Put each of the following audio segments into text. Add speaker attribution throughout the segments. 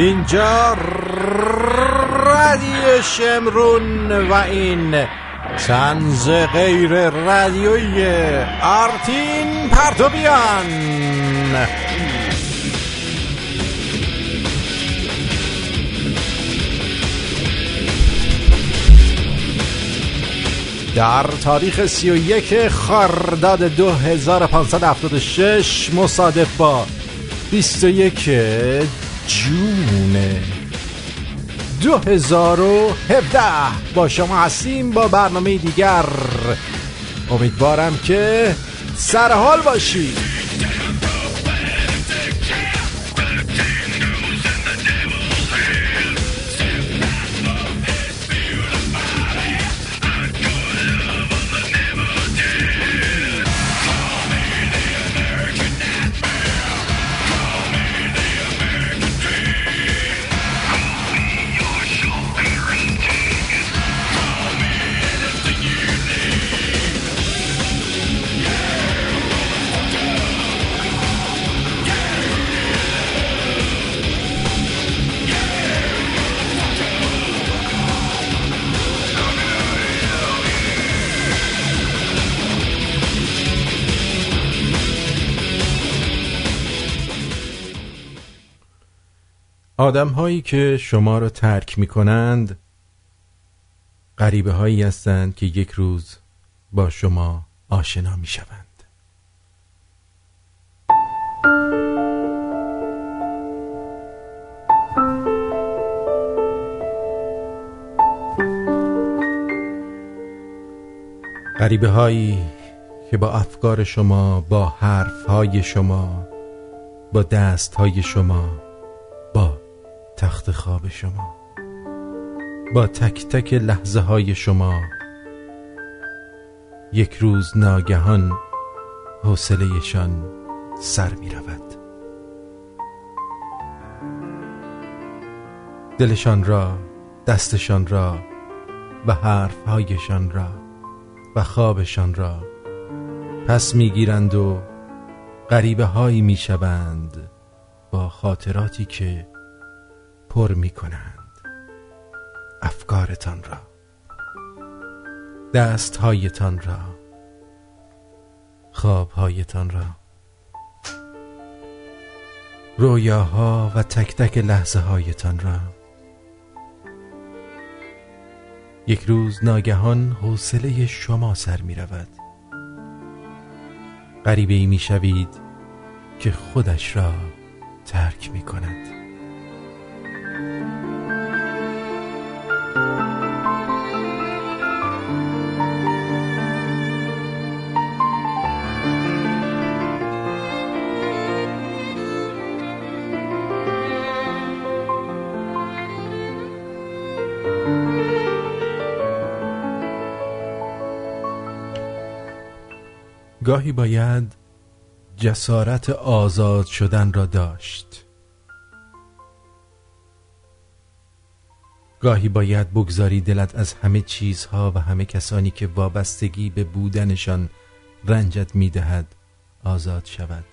Speaker 1: اینجا رادیو شمرون و این تنز غیر رادیوی آرتین پرتوبیان. در تاریخ 31 خرداد 2576 مصادف با 21 جون 2017 با شما هستیم با برنامه دیگر. امیدوارم که سرحال باشید. آدم هایی که شما را ترک می کنند غریبه هایی هستند که یک روز با شما آشنا می شوند غریبه هایی که با افکار شما با حرف های شما با دست های شما تخت خواب شما. با تک تک لحظه های شما. یک روز ناگهان حوصلهشان سر می رود دلشان را دستشان را و حرفهایشان را و خوابشان را پس می‌گیرند و غریبه هایی می‌شوند با خاطراتی که پر می کنند افکارتان را. دستهایتان را. خوابهایتان را. رویاها و تک تک لحظه هایتان را. یک روز ناگهان حوصله شما سر می رود غریبه ای می شوید که خودش را ترک می کند گاهی باید جسارت آزاد شدن را داشت. گاهی باید بگذاری دلت از همه چیزها و همه کسانی که وابستگی به بودنشان رنجت می‌دهد آزاد شود.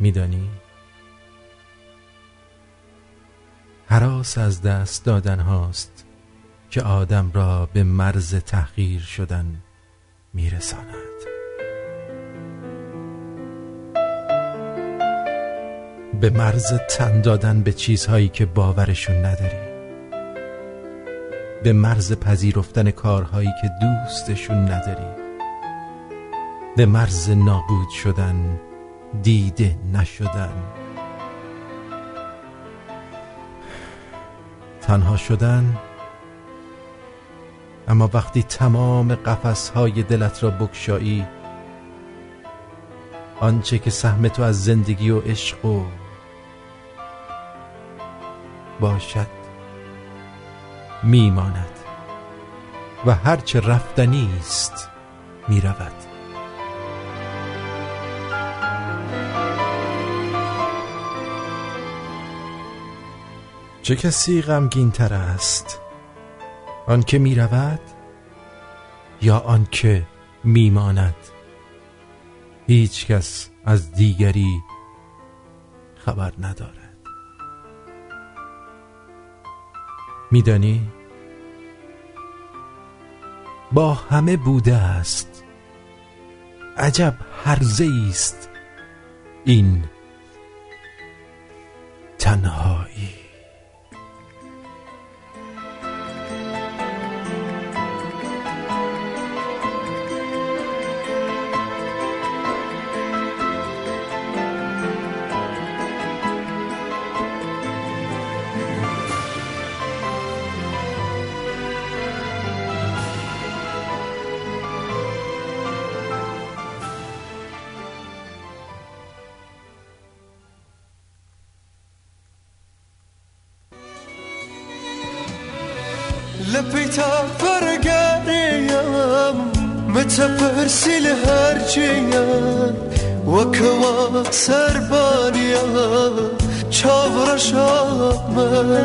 Speaker 1: میدانی؟ حراس از دست دادن هاست که آدم را به مرز تحقیر شدن میرساند. به مرز تن دادن به چیزهایی که باورشون نداری. به مرز پذیرفتن کارهایی که دوستشون نداری. به مرز نابود شدن دیده نشدن. تنها شدن اما وقتی تمام قفسهای دلت را بکشایی آنچه که سهم تو از زندگی و عشق و باشد میماند و هرچه رفتنی است می‌رود. چه کسی غمگین تر است؟ آنکه می رود یا آنکه میماند؟ هیچ کس از دیگری خبر ندارد. میدانی؟ با همه بوده است. عجب هرزه است این تنهایی.
Speaker 2: وكوا سربانيا چاور شامه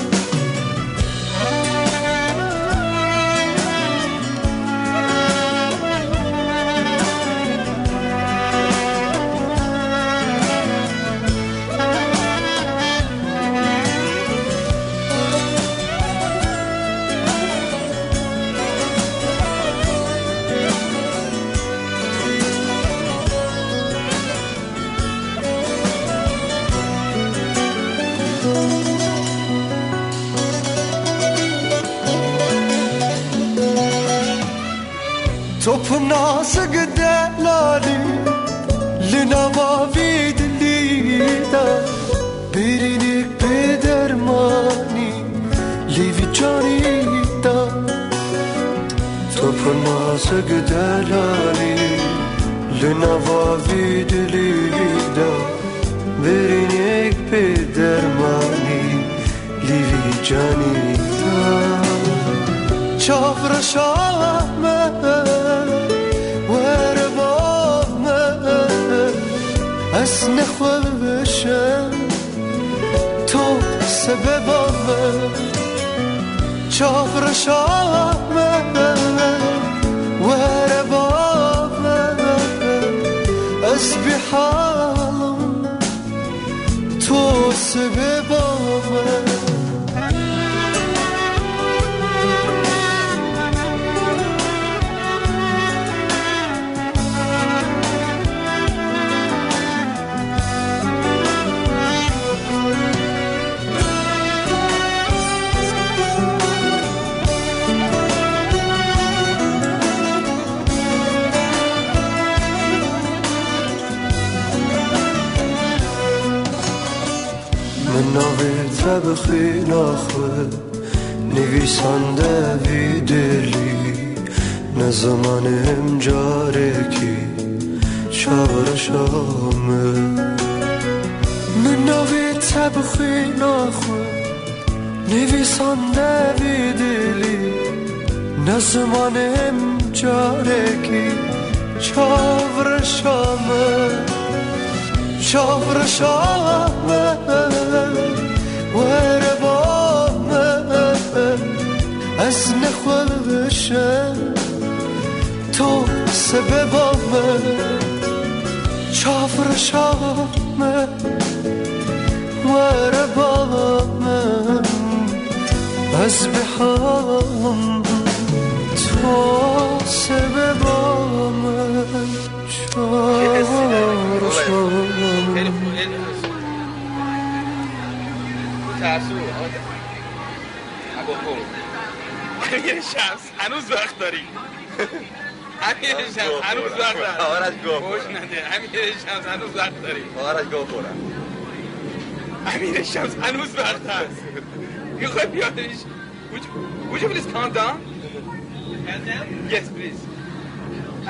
Speaker 2: توپ نازک دلالی لنما لیدا برینی پدرمانی لیوی جانی دا چافر شامه از نخوشم تو سببامه چاخر شامه از بحالم تو سببامه بخی نخوه نویسنده وی دلی نزمانم جاره کی شبر شامه. من نوی تبخی نخوه نویسنده وی دلی نزمانم جاره کی چاور شامه. چاور شامه. از نخوشم تو سببامه چافر شامه وره با من از بحام تو سببامه چافر
Speaker 3: امیر شمس هنوز وقت داری امیر شمس هنوز وقت داری آرش گو خوش نده امیر شمس هنوز وقت داری آرش گو خورم. امیر شمس هنوز وقت هست. می‌خوای بیادش Would you, would you please calm down? Yes, please.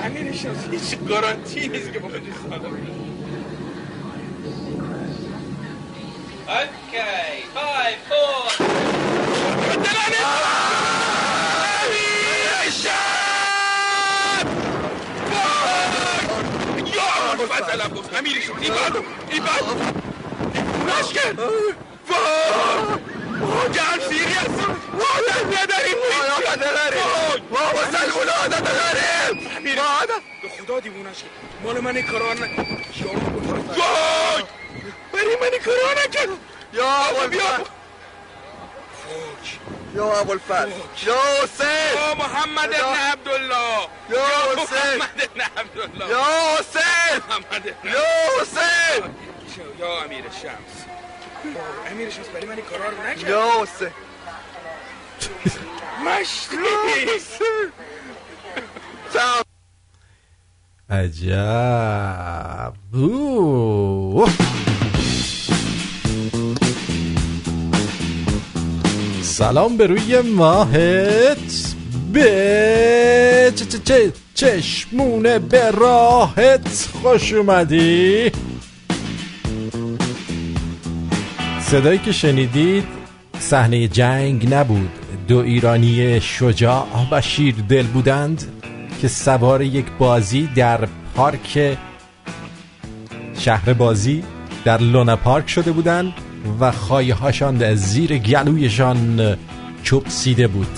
Speaker 3: امیر شمس هیچ گارانتی نیست که با بجی سالم اوکی فای شمس این بعد این بعد نش کرد وای. واقعا سیری هستیم عادت نداریم. عادت نداریم. ما مسلمون عادت نداریم. عادت به خدا دیوونش کرد مال من این کارا نه. وای. برای من این کارا
Speaker 4: یا ابوالفضل یا ابوالفضل. یا حسین.
Speaker 3: یا محمد ابن عبدالله.
Speaker 4: یا حسین.
Speaker 3: محمد ابن عبدالله.
Speaker 4: یا حسین.
Speaker 3: محمد
Speaker 4: یا حسین.
Speaker 3: یا امیر شمس. امیر شمس برای من این کارا رو نکرد.
Speaker 4: یا حسین.
Speaker 3: مشتی.
Speaker 1: عجب. اوه. سلام به روی ماهت. به چشمونه به راهت. خوش اومدی. صدایی که شنیدید صحنه جنگ نبود. دو ایرانی شجاع و شیر دل بودند که سوار یک بازی در پارک شهر بازی در لونا پارک شده بودند. و خواهی هاشان از زیر گلویشان چوب سیده بود.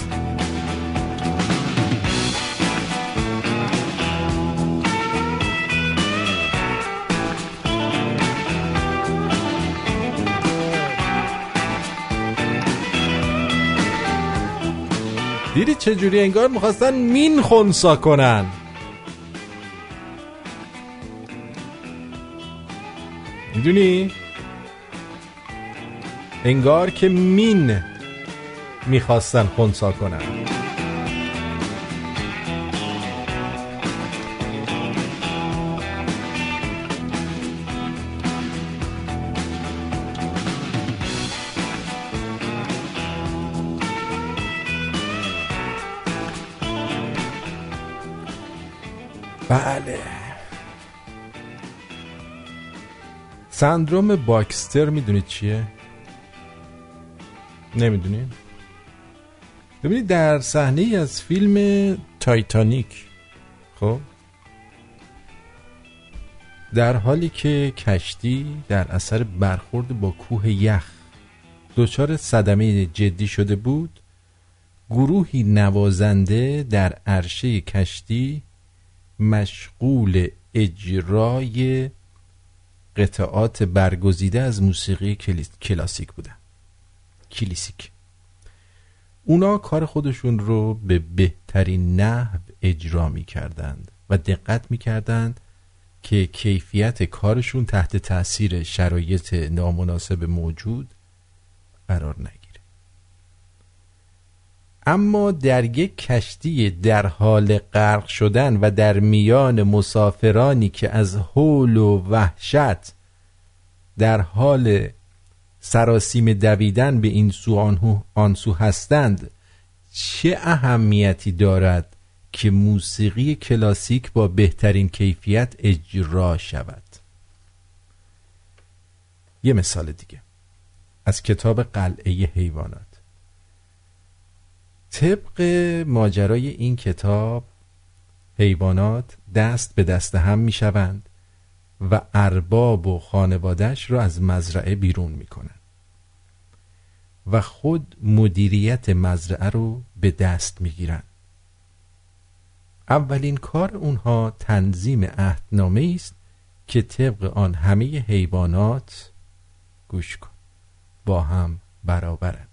Speaker 1: دیدی چجوری انگار می‌خواستن مین خونسا کنن؟ می‌دونی؟ انگار که مین می‌خواستن خونسا کنن بله سندروم باکستر می‌دونید چیه؟ نمی‌دونید؟ ببینید در صحنه ای از فیلم تایتانیک خب در حالی که کشتی در اثر برخورد با کوه یخ دچار صدمه جدی شده بود گروهی نوازنده در عرشه کشتی مشغول اجرای قطعات برگزیده از موسیقی کلاسیک بودن کلیسیک. اونا کار خودشون رو به بهترین نحو اجرا می کردند و دقت می کردند که کیفیت کارشون تحت تاثیر شرایط نامناسب موجود قرار نگیره. اما در یک کشتی در حال غرق شدن و در میان مسافرانی که از حول و وحشت در حال سراسیم دویدن به این سو آنسو هستند چه اهمیتی دارد که موسیقی کلاسیک با بهترین کیفیت اجرا شود؟ یه مثال دیگه. از کتاب قلعه حیوانات. طبق ماجرای این کتاب حیوانات دست به دست هم می شوند و ارباب و خانوادش را از مزرعه بیرون می کنند و خود مدیریت مزرعه رو به دست می گیرند. اولین کار اونها تنظیم عهدنامه است که طبق آن همه حیوانات گوش کن با هم برابرند.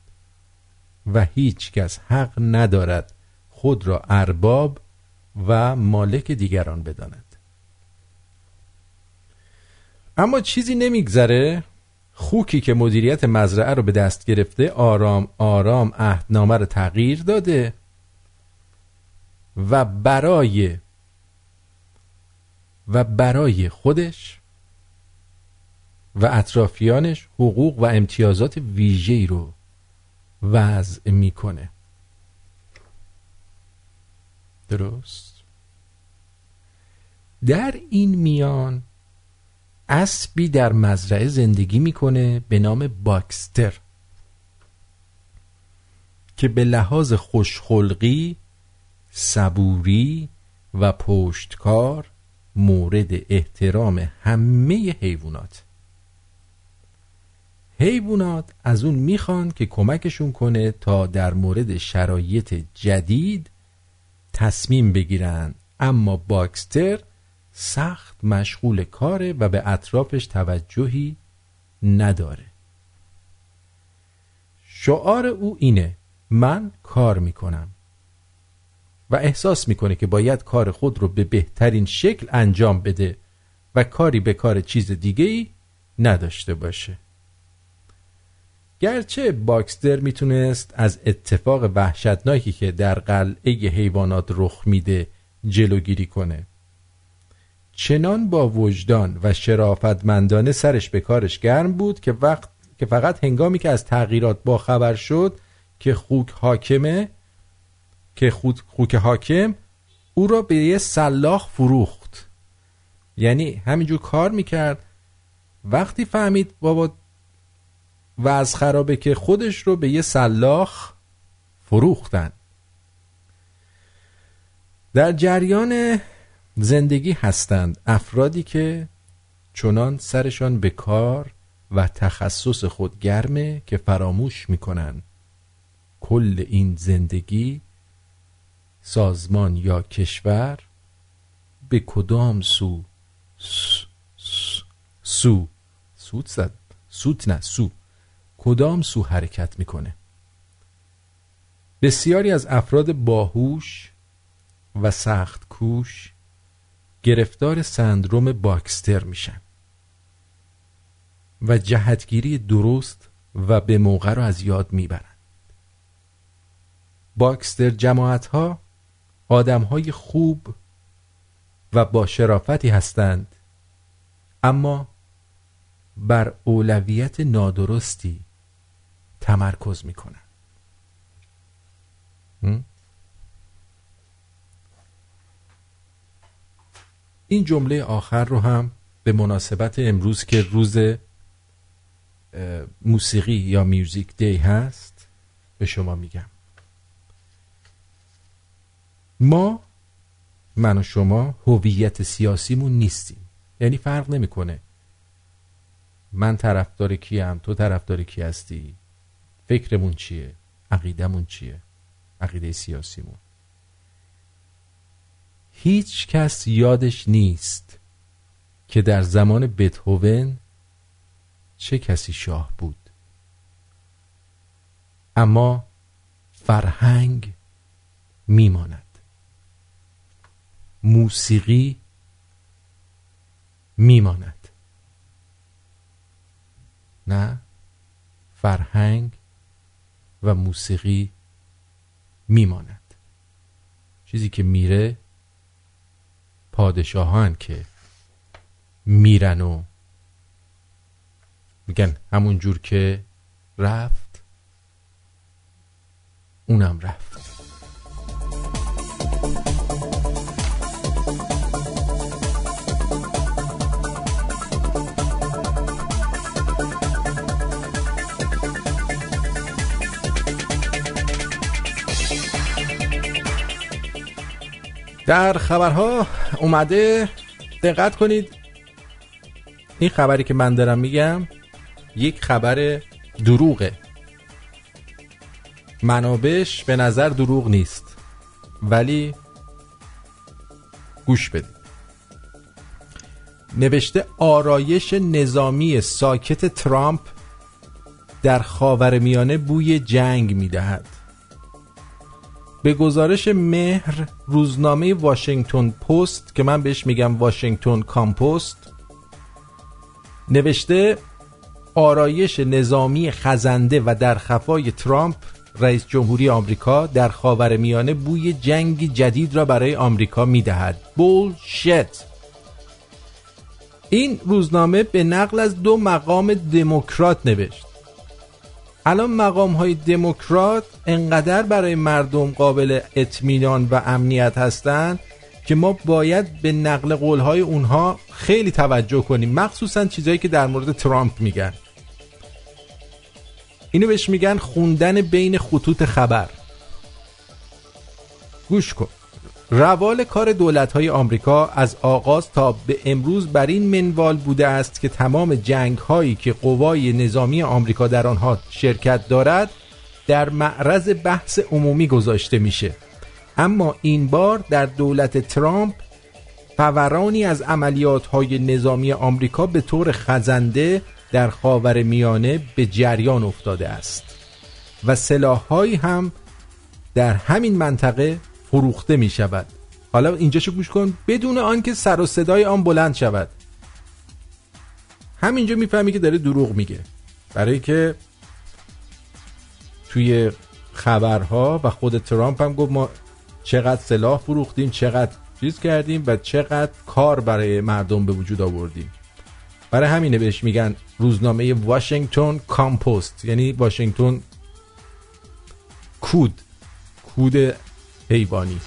Speaker 1: و هیچ کس حق ندارد خود را ارباب و مالک دیگران بداند. اما چیزی نمیگذره. خوکی که مدیریت مزرعه رو به دست گرفته آرام آرام عهدنامه رو تغییر داده. و برای و برای خودش و اطرافیانش حقوق و امتیازات ویژه‌ای رو وضع می‌کنه. درست؟ در این میان اسبی در مزرعه زندگی می‌کنه به نام باکستر که به لحاظ خوشخلقی صبوری و پشتکار مورد احترام همه حیوانات. حیوانات از اون می‌خوان که کمکشون کنه تا در مورد شرایط جدید تصمیم بگیرن. اما باکستر سخت مشغول کاره و به اطرافش توجهی نداره. شعار او اینه من کار می‌کنم. و احساس می‌کنه که باید کار خود رو به بهترین شکل انجام بده و کاری به کار چیز دیگه ای نداشته باشه. گرچه باکستر می‌تونست از اتفاق وحشتناکی که در قلعه حیوانات رخ میده جلوگیری کنه چنان با وجدان و شرافتمندانه سرش به کارش گرم بود که وقت که فقط هنگامی که از تغییرات با خبر شد که خوک حاکمه که خود خوک حاکم او را به یه سلاخ فروخت. یعنی همینجور کار می‌کرد. وقتی فهمید بابا و از خرابه که خودش رو به یه سلاخ فروختن. در جریان زندگی هستند. افرادی که چنان سرشان به کار و تخصص خود گرمه که فراموش می‌کنن. کل این زندگی سازمان یا کشور به کدام سو؟ سو. سو زد. سوت نه سو. کدام سو حرکت می‌کنه؟ بسیاری از افراد باهوش و سخت کوش گرفتار سندروم باکستر میشن. و جهتگیری درست و به موقع رو از یاد می‌برند باکستر جماعت ها آدم های خوب و با شرافتی هستند اما بر اولویت نادرستی تمرکز می‌کنند این جمله آخر رو هم به مناسبت امروز که روز موسیقی یا میوزیک دی هست به شما میگم. ما من و شما هویت سیاسیمون نیستیم. یعنی فرق نمی‌کنه. من طرفدار کیم تو طرفدار کی هستی؟ فکرمون چیه؟ عقیدمون چیه؟ عقیده سیاسیمون. هیچ کس یادش نیست که در زمان بتهوون چه کسی شاه بود. اما فرهنگ میماند. موسیقی میماند. نه فرهنگ و موسیقی میماند. چیزی که میره پادشاهان که میرن و میگن همون جور که رفت اونم رفت. در خبرها اومده دقت کنید. این خبری که من دارم میگم یک خبر دروغه. منابش به نظر دروغ نیست. ولی گوش بدید. نوشته آرایش نظامی ساکت ترامپ در خاور میانه بوی جنگ می‌دهد. به گزارش مهر روزنامه واشنگتن پست که من بهش میگم واشنگتن کامپوست نوشته آرایش نظامی خزنده و در خفای ترامپ رئیس جمهوری آمریکا در خاور میانه بوی جنگ جدید را برای آمریکا می‌دهد. بولشت این روزنامه به نقل از دو مقام دموکرات نوشت. الان مقام های دموکرات انقدر برای مردم قابل اطمینان و امنیت هستند که ما باید به نقل قولهای اونها خیلی توجه کنیم مخصوصا چیزهایی که در مورد ترامپ میگن. اینو بهش میگن خوندن بین خطوط خبر. گوش کن. روال کار دولت های آمریکا از آغاز تا به امروز بر این منوال بوده است که تمام جنگ هایی که قوای نظامی آمریکا در آنها شرکت دارد در معرض بحث عمومی گذاشته میشه. اما این بار در دولت ترامپ فورانی از عملیات های نظامی آمریکا به طور خزنده در خاور میانه به جریان افتاده است. و سلاحهایی هم در همین منطقه فروخته می شود. حالا اینجاشو گوش کن. بدون آنکه سر و صدای آن بلند شود. همینجا می‌فهمی که داره دروغ میگه. برای که توی خبرها و خود ترامپ هم گفت ما چقدر سلاح فروختیم چقدر چیز کردیم و چقدر کار برای مردم به وجود آوردیم. برای همینه بهش میگن روزنامه واشنگتن کامپوست. یعنی واشنگتن کود. کود حیوانی.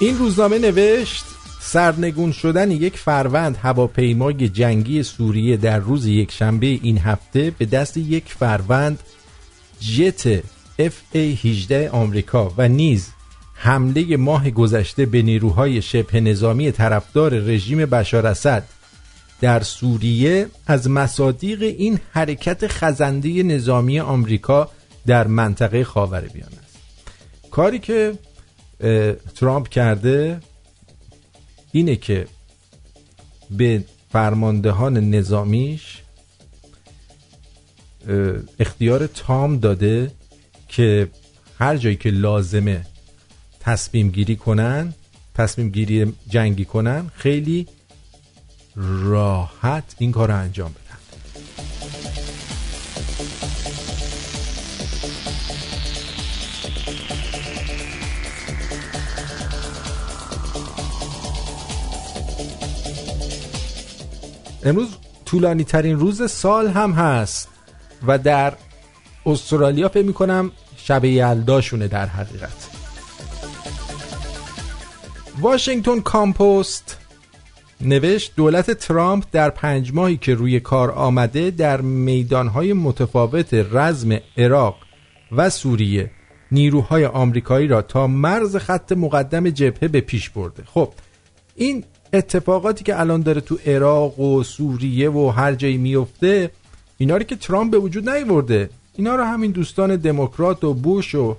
Speaker 1: این روزنامه نوشت سرنگون شدن یک فروند هواپیمای جنگی سوریه در روز یک شنبه این هفته به دست یک فروند جت FA-18 آمریکا و نیز حمله ماه گذشته به نیروهای شبه نظامی طرفدار رژیم بشار اسد در سوریه از مصادیق این حرکت خزنده نظامی آمریکا در منطقه خاورمیانه است. کاری که ترامپ کرده اینه که به فرماندهان نظامیش اختیار تام داده که هر جایی که لازمه تصمیم گیری کنن تصمیم گیری جنگی کنن خیلی راحت این کار رو انجام بدن. امروز طولانی ترین روز سال هم هست و در استرالیا فکر می‌کنم شب یلداشونه در حقیقت. واشنگتن کامپوست نوشت دولت ترامپ در پنج ماهی که روی کار آمده در میدانهای متفاوت رزم عراق و سوریه نیروهای آمریکایی را تا مرز خط مقدم جبهه به پیش برده. خب این اتفاقاتی که الان داره تو عراق و سوریه و هر جایی میفته اینا رو که ترامپ به وجود نیورده. اینا رو همین دوستان دموکرات و بوش و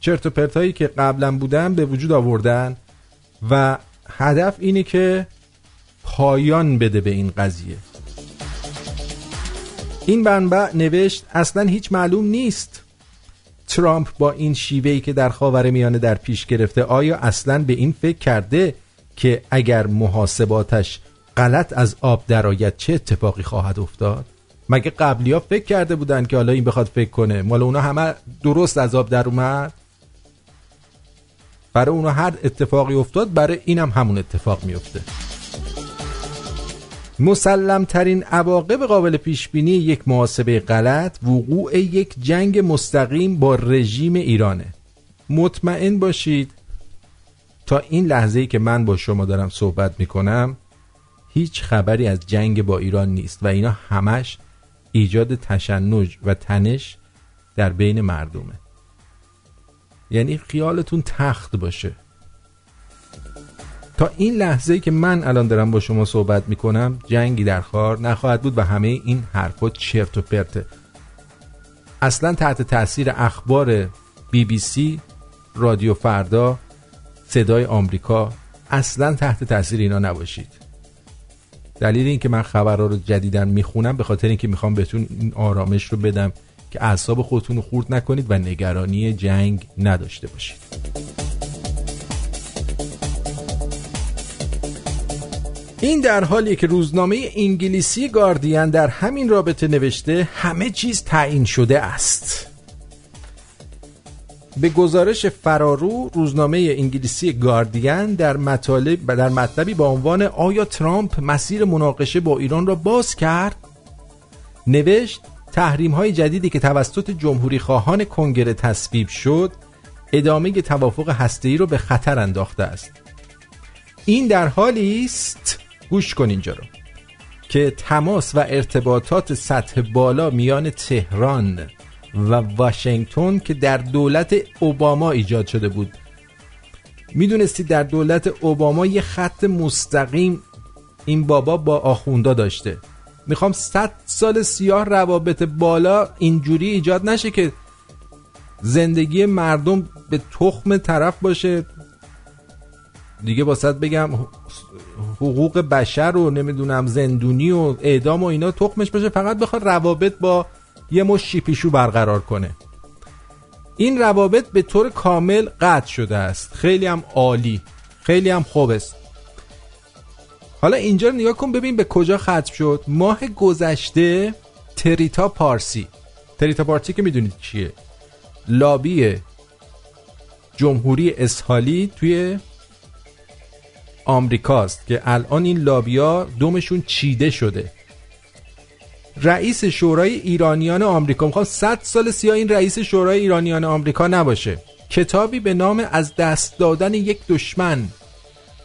Speaker 1: چرت و پرتایی که قبلا بودن به وجود آوردن و هدف اینه که پایان بده به این قضیه. این منبع نوشت اصلا هیچ معلوم نیست ترامپ با این شیوهی که در خاور میانه در پیش گرفته آیا اصلا به این فکر کرده که اگر محاسباتش غلط از آب درآید چه اتفاقی خواهد افتاد؟ مگه قبلی ها فکر کرده بودن که حالا این بخواد فکر کنه؟ مال اونا همه درست از آب در اومد؟ برای اونا هر اتفاقی افتاد برای اینم هم همون اتفاق میفته مسلم ترین عواقب قابل پیش بینی یک محاسبه غلط وقوع یک جنگ مستقیم با رژیم ایرانه. مطمئن باشید تا این لحظه که من با شما دارم صحبت می‌کنم هیچ خبری از جنگ با ایران نیست و اینا همش ایجاد تشنج و تنش در بین مردمه. یعنی خیالتون تخت باشه. تا این لحظه ای که من الان دارم با شما صحبت می‌کنم جنگی در خار نخواهد بود و همه این حرفا چرت و پرته اصلا تحت تاثیر اخبار بی بی سی رادیو فردا صدای آمریکا اصلا تحت تاثیر اینا نباشید. دلیل این که من خبرها رو جدیدن می‌خونم به خاطر اینکه می‌خوام بهتون این آرامش رو بدم که اعصاب خودتون رو خورد نکنید و نگرانی جنگ نداشته باشید. این در حالیه که روزنامه انگلیسی گاردین در همین رابطه نوشته همه چیز تعیین شده است. به گزارش فرارو روزنامه انگلیسی گاردین در مطالب در مطلبی با عنوان آیا ترامپ مسیر مناقشه با ایران را باز کرد؟ نوشت تحریم های جدیدی که توسط جمهوری خواهان کنگره تصویب شد ادامه توافق هسته‌ای رو به خطر انداخته است. این در حالی است گوش کن اینجا رو. که تماس و ارتباطات سطح بالا میان تهران و واشنگتن که در دولت اوباما ایجاد شده بود. می‌دونستی در دولت اوباما یه خط مستقیم این بابا با آخوندا داشته. می‌خوام 100 سال سیاه روابط بالا اینجوری ایجاد نشه که زندگی مردم به تخم طرف باشه. دیگه باست بگم حقوق بشر و نمی‌دونم زندونی و اعدام و اینا تخمش باشه فقط بخواد روابط با یه مش شیپیشو برقرار کنه. این روابط به طور کامل قطع شده است. خیلی هم عالی خیلی هم خوب است. حالا اینجا نگاه کن ببین به کجا ختم شد. ماه گذشته تریتا پارسی. تریتا پارسی که می‌دونید چیه؟ لابی جمهوری اسحالی توی آمریکاست که الان این لابیا دومشون چیده شده. رئیس شورای ایرانیان آمریکا می‌خوام 100 سال سیاه این رئیس شورای ایرانیان آمریکا نباشه. کتابی به نام از دست دادن یک دشمن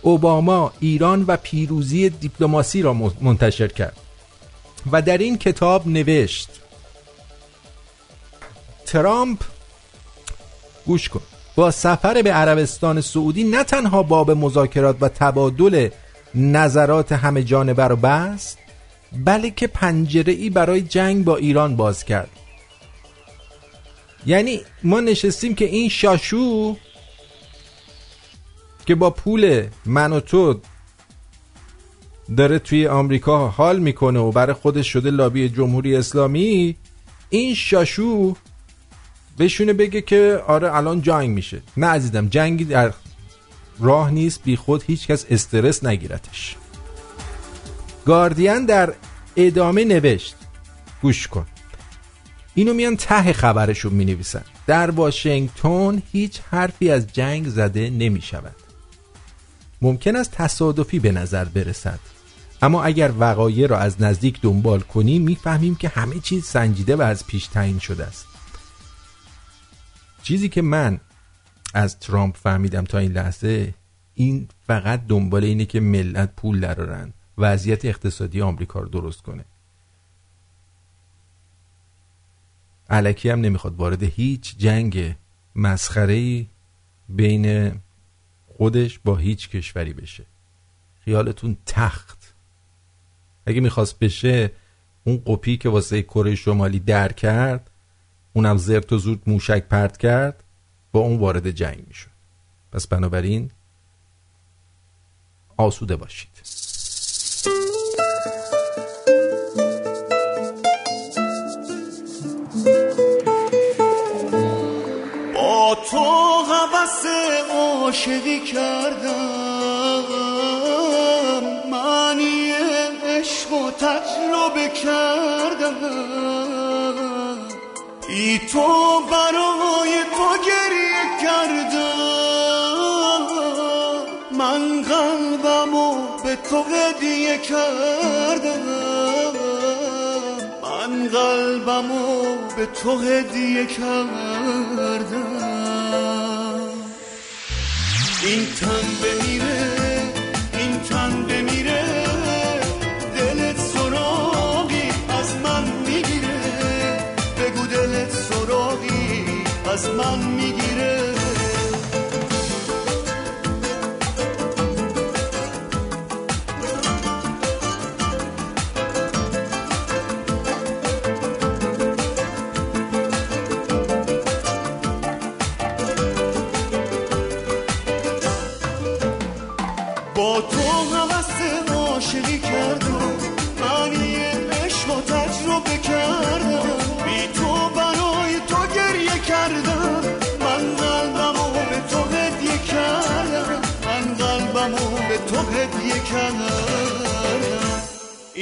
Speaker 1: اوباما ایران و پیروزی دیپلماسی را منتشر کرد و در این کتاب نوشت. ترامپ گوش کن. با سفر به عربستان سعودی نه تنها باب مذاکرات و تبادل نظرات همه جانبه رو بست بلکه پنجره ای برای جنگ با ایران باز کرد. یعنی ما نشستیم که این شاشو که با پول من و تو داره توی آمریکا حال می‌کنه و برای خودش شده لابی جمهوری اسلامی این شاشو بهشونه بگه که آره الان جنگ میشه. نه عزیزم جنگی در راه نیست بی خود هیچ کس استرس نگیرتش. گاردین در ادامه نوشت. گوش کن. اینو میان ته خبرشون می نویسن در واشنگتن هیچ حرفی از جنگ زده نمی شود ممکن است تصادفی به نظر برسد. اما اگر وقایع را از نزدیک دنبال کنیم می‌فهمیم که همه چیز سنجیده و از پیش تعیین شده است. چیزی که من از ترامپ فهمیدم تا این لحظه این فقط دنبال اینه که ملت پول درارن وضعیت اقتصادی آمریکا رو درست کنه. علکی هم نمی‌خواد وارد هیچ جنگ مسخره بین خودش با هیچ کشوری بشه. خیالتون تخت. اگه می‌خواست بشه اون قپی که واسه کره شمالی در کرد اونم زرت و زود موشک پرت کرد با اون وارد جنگ می‌شد. پس بنابراین آسوده باشید.
Speaker 5: با تو حوث عاشقی کردم معنی عشق و تجربه کردم. ای تو برای تو گریه کردم. من قلبمو به تو هدیه کردم. من قلبمو به تو هدیه کردم. این تن بمیره از من می‌گیره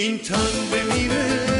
Speaker 5: این تن بمیره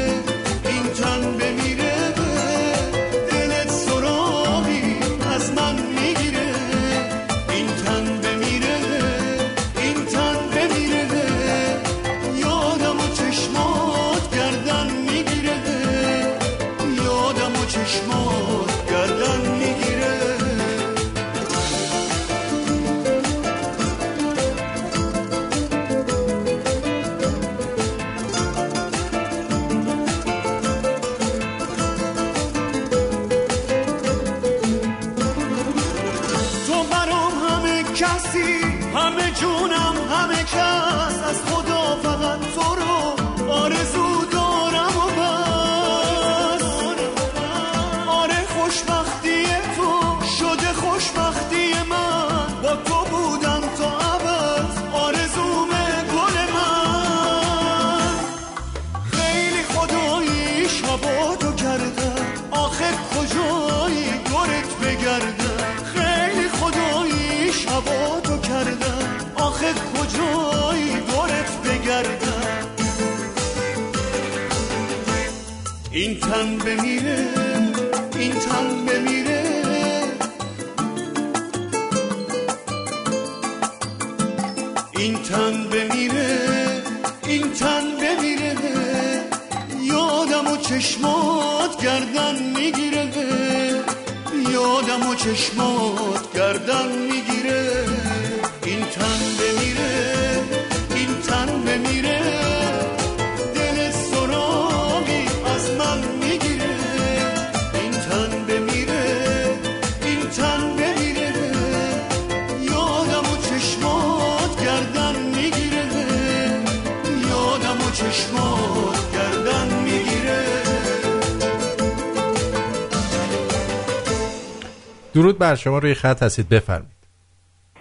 Speaker 1: بر شما روی خط هستید بفرمایید.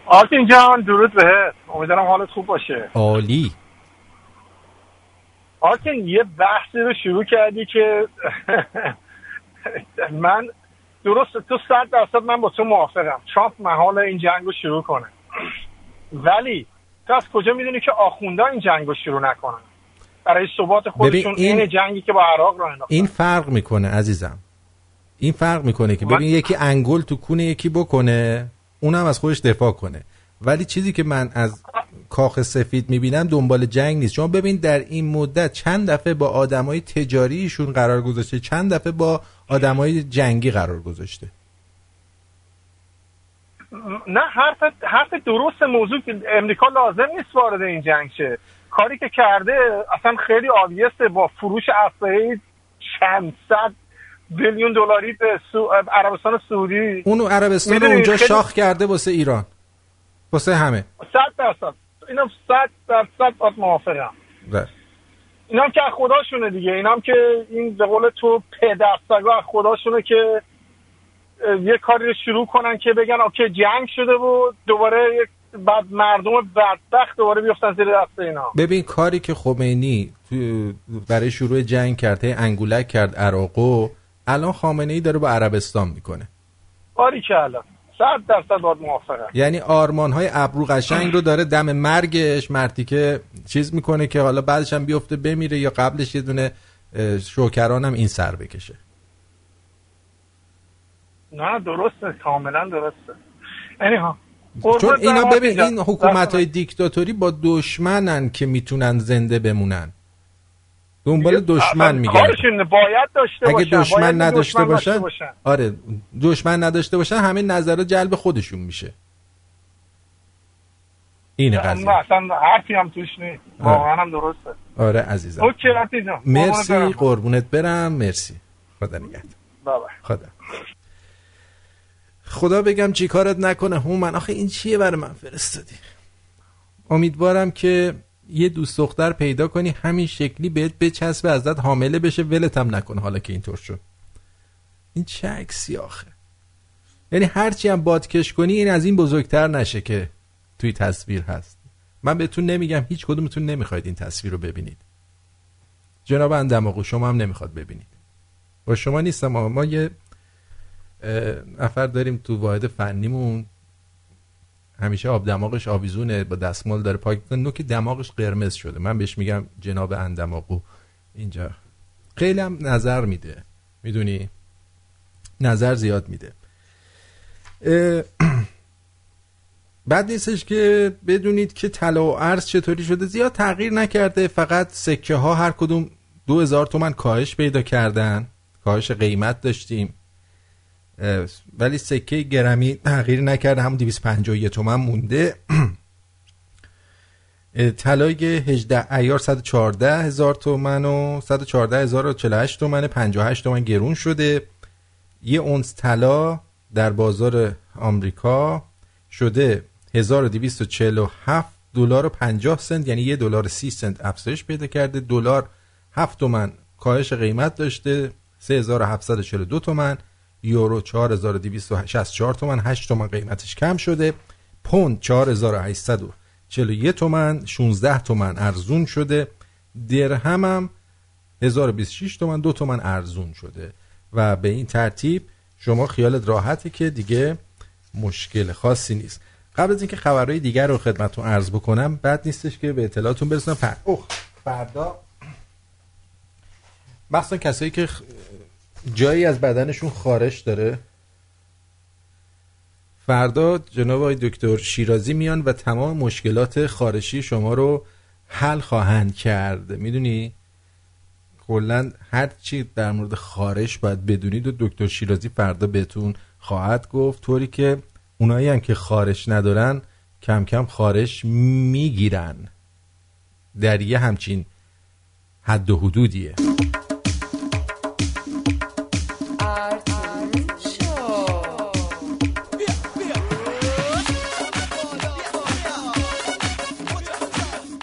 Speaker 6: آرتین جان درود بهت. امیدوارم حالت خوب باشه.
Speaker 1: عالی.
Speaker 6: آرتین یه بحثی رو شروع کردی که من درست تو صد درصد من با تو موافقم. ترامپ محال این جنگ رو شروع کنه. ولی تو از کجا می‌دونی که آخونده این جنگ رو شروع نکنن؟ برای ثبات خودشون
Speaker 1: این-
Speaker 6: این جنگی که با عراق رو انداختن.
Speaker 1: این فرق می‌کنه عزیزم. این فرق می‌کنه که ببین یکی انگل تو کونه یکی بکنه اونم از خودش دفاع کنه. ولی چیزی که من از کاخ سفید می‌بینم دنبال جنگ نیست. شما ببین در این مدت چند دفعه با آدمای تجاریشون قرار گذاشته چند دفعه با آدمای جنگی قرار گذاشته.
Speaker 6: نه حرف حرف درست موضوع که امریکا لازم نیست وارد این جنگ شه. کاری که کرده اصلا خیلی آبیسته با فروش اسلحه چند صد بیلیون دلاری به سو... عربستان سعودی.
Speaker 1: اونو عربستان اونجا
Speaker 6: خیلی-
Speaker 1: شاخ کرده واسه ایران. واسه همه.
Speaker 6: صد درصد. اینا صد درصد باید موافقم
Speaker 1: بله.
Speaker 6: اینا هم که از خداشونه دیگه. اینا هم که این به قول تو پدرسگا از خداشونه که یه کاری رو شروع کنن که بگن اوکی جنگ شده و دوباره بعد مردم بدبخت دوباره بیفتن زیر دست اینا.
Speaker 1: ببین کاری که خمینی برای شروع جنگ کرد هی انگولک کرد عراقو الان خامنه ای داره با عربستان می‌کنه.
Speaker 6: باری که الان. صد درصد باید موافقم
Speaker 1: یعنی آرمان های ابرو قشنگ رو داره دم مرگش مرتی که چیز می‌کنه که حالا بعدش هم بیفته بمیره یا قبلش یه دونه شوکران هم این سر بکشه.
Speaker 6: نه درسته. کاملا درسته. Anyhow
Speaker 1: چون اینا ببین این. حکومت های دیکتاتوری با دشمنن که می‌تونن زنده بمونن. دنبال دشمن میگن.
Speaker 6: کارشونه باید داشته
Speaker 1: اگه
Speaker 6: باشن
Speaker 1: دشمن
Speaker 6: باید
Speaker 1: نداشته
Speaker 6: داشته
Speaker 1: باشن. آره دشمن نداشته باشن همه نظر جلب خودشون میشه. اینه
Speaker 6: نه
Speaker 1: قضیه.
Speaker 6: اصلا حرفی هم توش نیست. واقعا هم درسته.
Speaker 1: آره عزیزم.
Speaker 6: اوکی قربونت
Speaker 1: مرسی. قربونت برم. مرسی. خدا
Speaker 6: بابا.
Speaker 1: خدا. خدا بگم چی کارت نکنه هومن. آخه این چیه برای من فرستادی؟ امیدوارم که یه دوست دختر پیدا کنی همین شکلی بهت بچسبه ازت حامله بشه ولت هم نکنه حالا که اینطور شد. این چه عکسی آخه؟ یعنی هرچی هم بادکش کنی این از این بزرگتر نشه که توی تصویر هست. من بهتون نمیگم هیچ کدومتون نمی‌خواید این تصویر رو ببینید. جناب اندماغو شما هم نمی‌خواد ببینید. با شما نیستم ما یه نفر داریم تو واحد فنیمون. همیشه آب دماغش آویزونه با دستمال داره پاک می‌کنه. نوک دماغش قرمز شده. من بهش میگم جناب اندماغو. اینجا. خیلی هم نظر میده. می‌دونی؟ نظر زیاد میده. بعد نیستش که بدونید که طلا و ارز چطوری شده. زیاد تغییر نکرده. فقط سکه ها هر کدوم دو هزار تومن کاهش پیدا کردن. کاهش قیمت داشتیم. ولی سکه گرمی تغییر نکرده همون 251 تومن مونده. طلای 18 ایار 114 هزار تومن و 114 هزار و 48 تومن 58 تومن گرون شده. یه اونس طلا در بازار آمریکا شده 1247 دلار و 50 سنت یعنی یه دلار 30 سنت افزایش پیدا کرده. دلار 7 تومن کاهش قیمت داشته 3742 تومن. یورو 4264 تومن 8 تومن قیمتش کم شده. پوند 4841 تومن 16 تومن ارزون شده. درهم هم 1026 تومن دو تومن ارزون شده. و به این ترتیب شما خیالت راحته که دیگه مشکل خاصی نیست. قبل از اینکه خبرهای دیگر رو خدمتتون عرض بکنم بعد نیستش که به اطلاعاتون برسونم. اوه فردا. مخصوصا کسایی که جایی از بدنشون خارش داره. فردا جناب آقای دکتر شیرازی میان و تمام مشکلات خارشی شما رو حل خواهند کرد. می‌دونی؟ کلا هر چی در مورد خارش باید بدونید و دکتر شیرازی فردا بهتون خواهد گفت. طوری که اونایی هم که خارش ندارن کم کم خارش می‌گیرن. در یه همچین حد و حدودیه.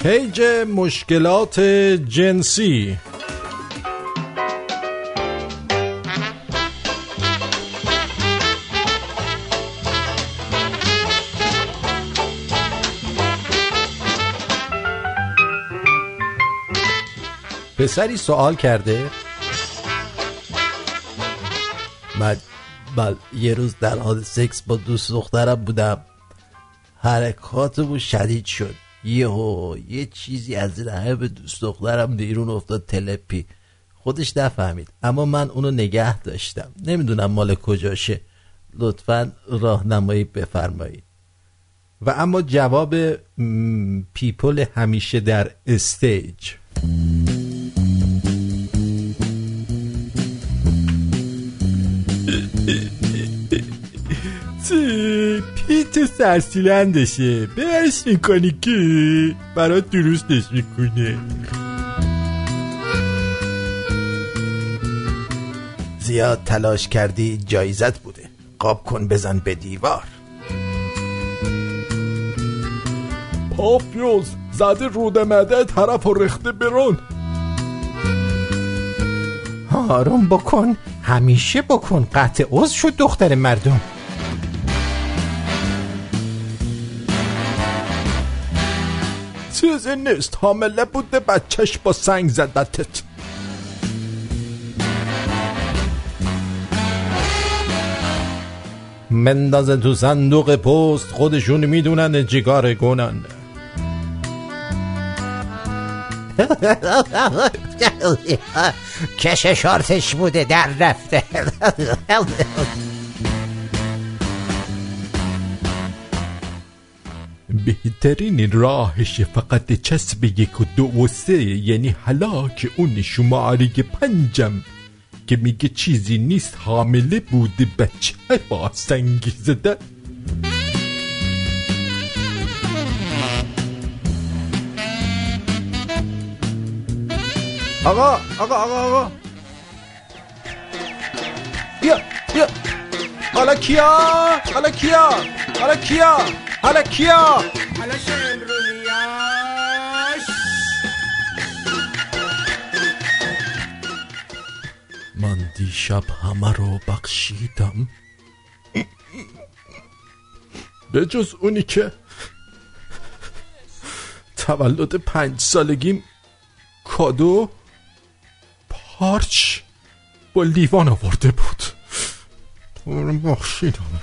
Speaker 1: پیج مشکلات جنسی. پسری سوال کرده.
Speaker 7: من بل یه روز در حال سکس با دوست دخترم بودم. حرکاتمون شدید شد. یهو یه چیزی از به دوست دخترم بیرون افتاد تلپی. خودش نفهمید اما من اونو نگه داشتم. نمی‌دونم مال کجاشه. لطفا راهنمایی بفرمایید.
Speaker 1: و اما جواب پیپل همیشه در استیج. پیت سرسیلندشه. بهش می‌کنی که برات درستش می‌کنه.
Speaker 7: زیاد تلاش کردی جایزت بوده. قاب کن بزن به دیوار.
Speaker 1: پاپیوز زده روده مده طرف و رخته برون.
Speaker 7: آروم بکن. همیشه بکن. قطع عوض شد دختر مردم.
Speaker 1: چیزی نیست. حامله بوده بچهش با سنگ زدتت مندازه تو صندوق پست خودشون می‌دونن جیگار گونن
Speaker 7: کش شارتش بوده در رفته.
Speaker 1: بهترین راهش فقط چسب یک و دو و سه یعنی حلاک اون شماره پنجم که میگه چیزی نیست حامله بوده بچه با سنگی زده. آقا آقا آقا آقا. بیا بیا. حالا کیا؟ حالا کیا؟ حالا کیا؟ حالا کیا؟ حالا من دیشب همه رو بخشیدم. به جز اونی که تولد پنج سالگیم کادو پارچ با لیوان آورده بود. تو بخشیدم.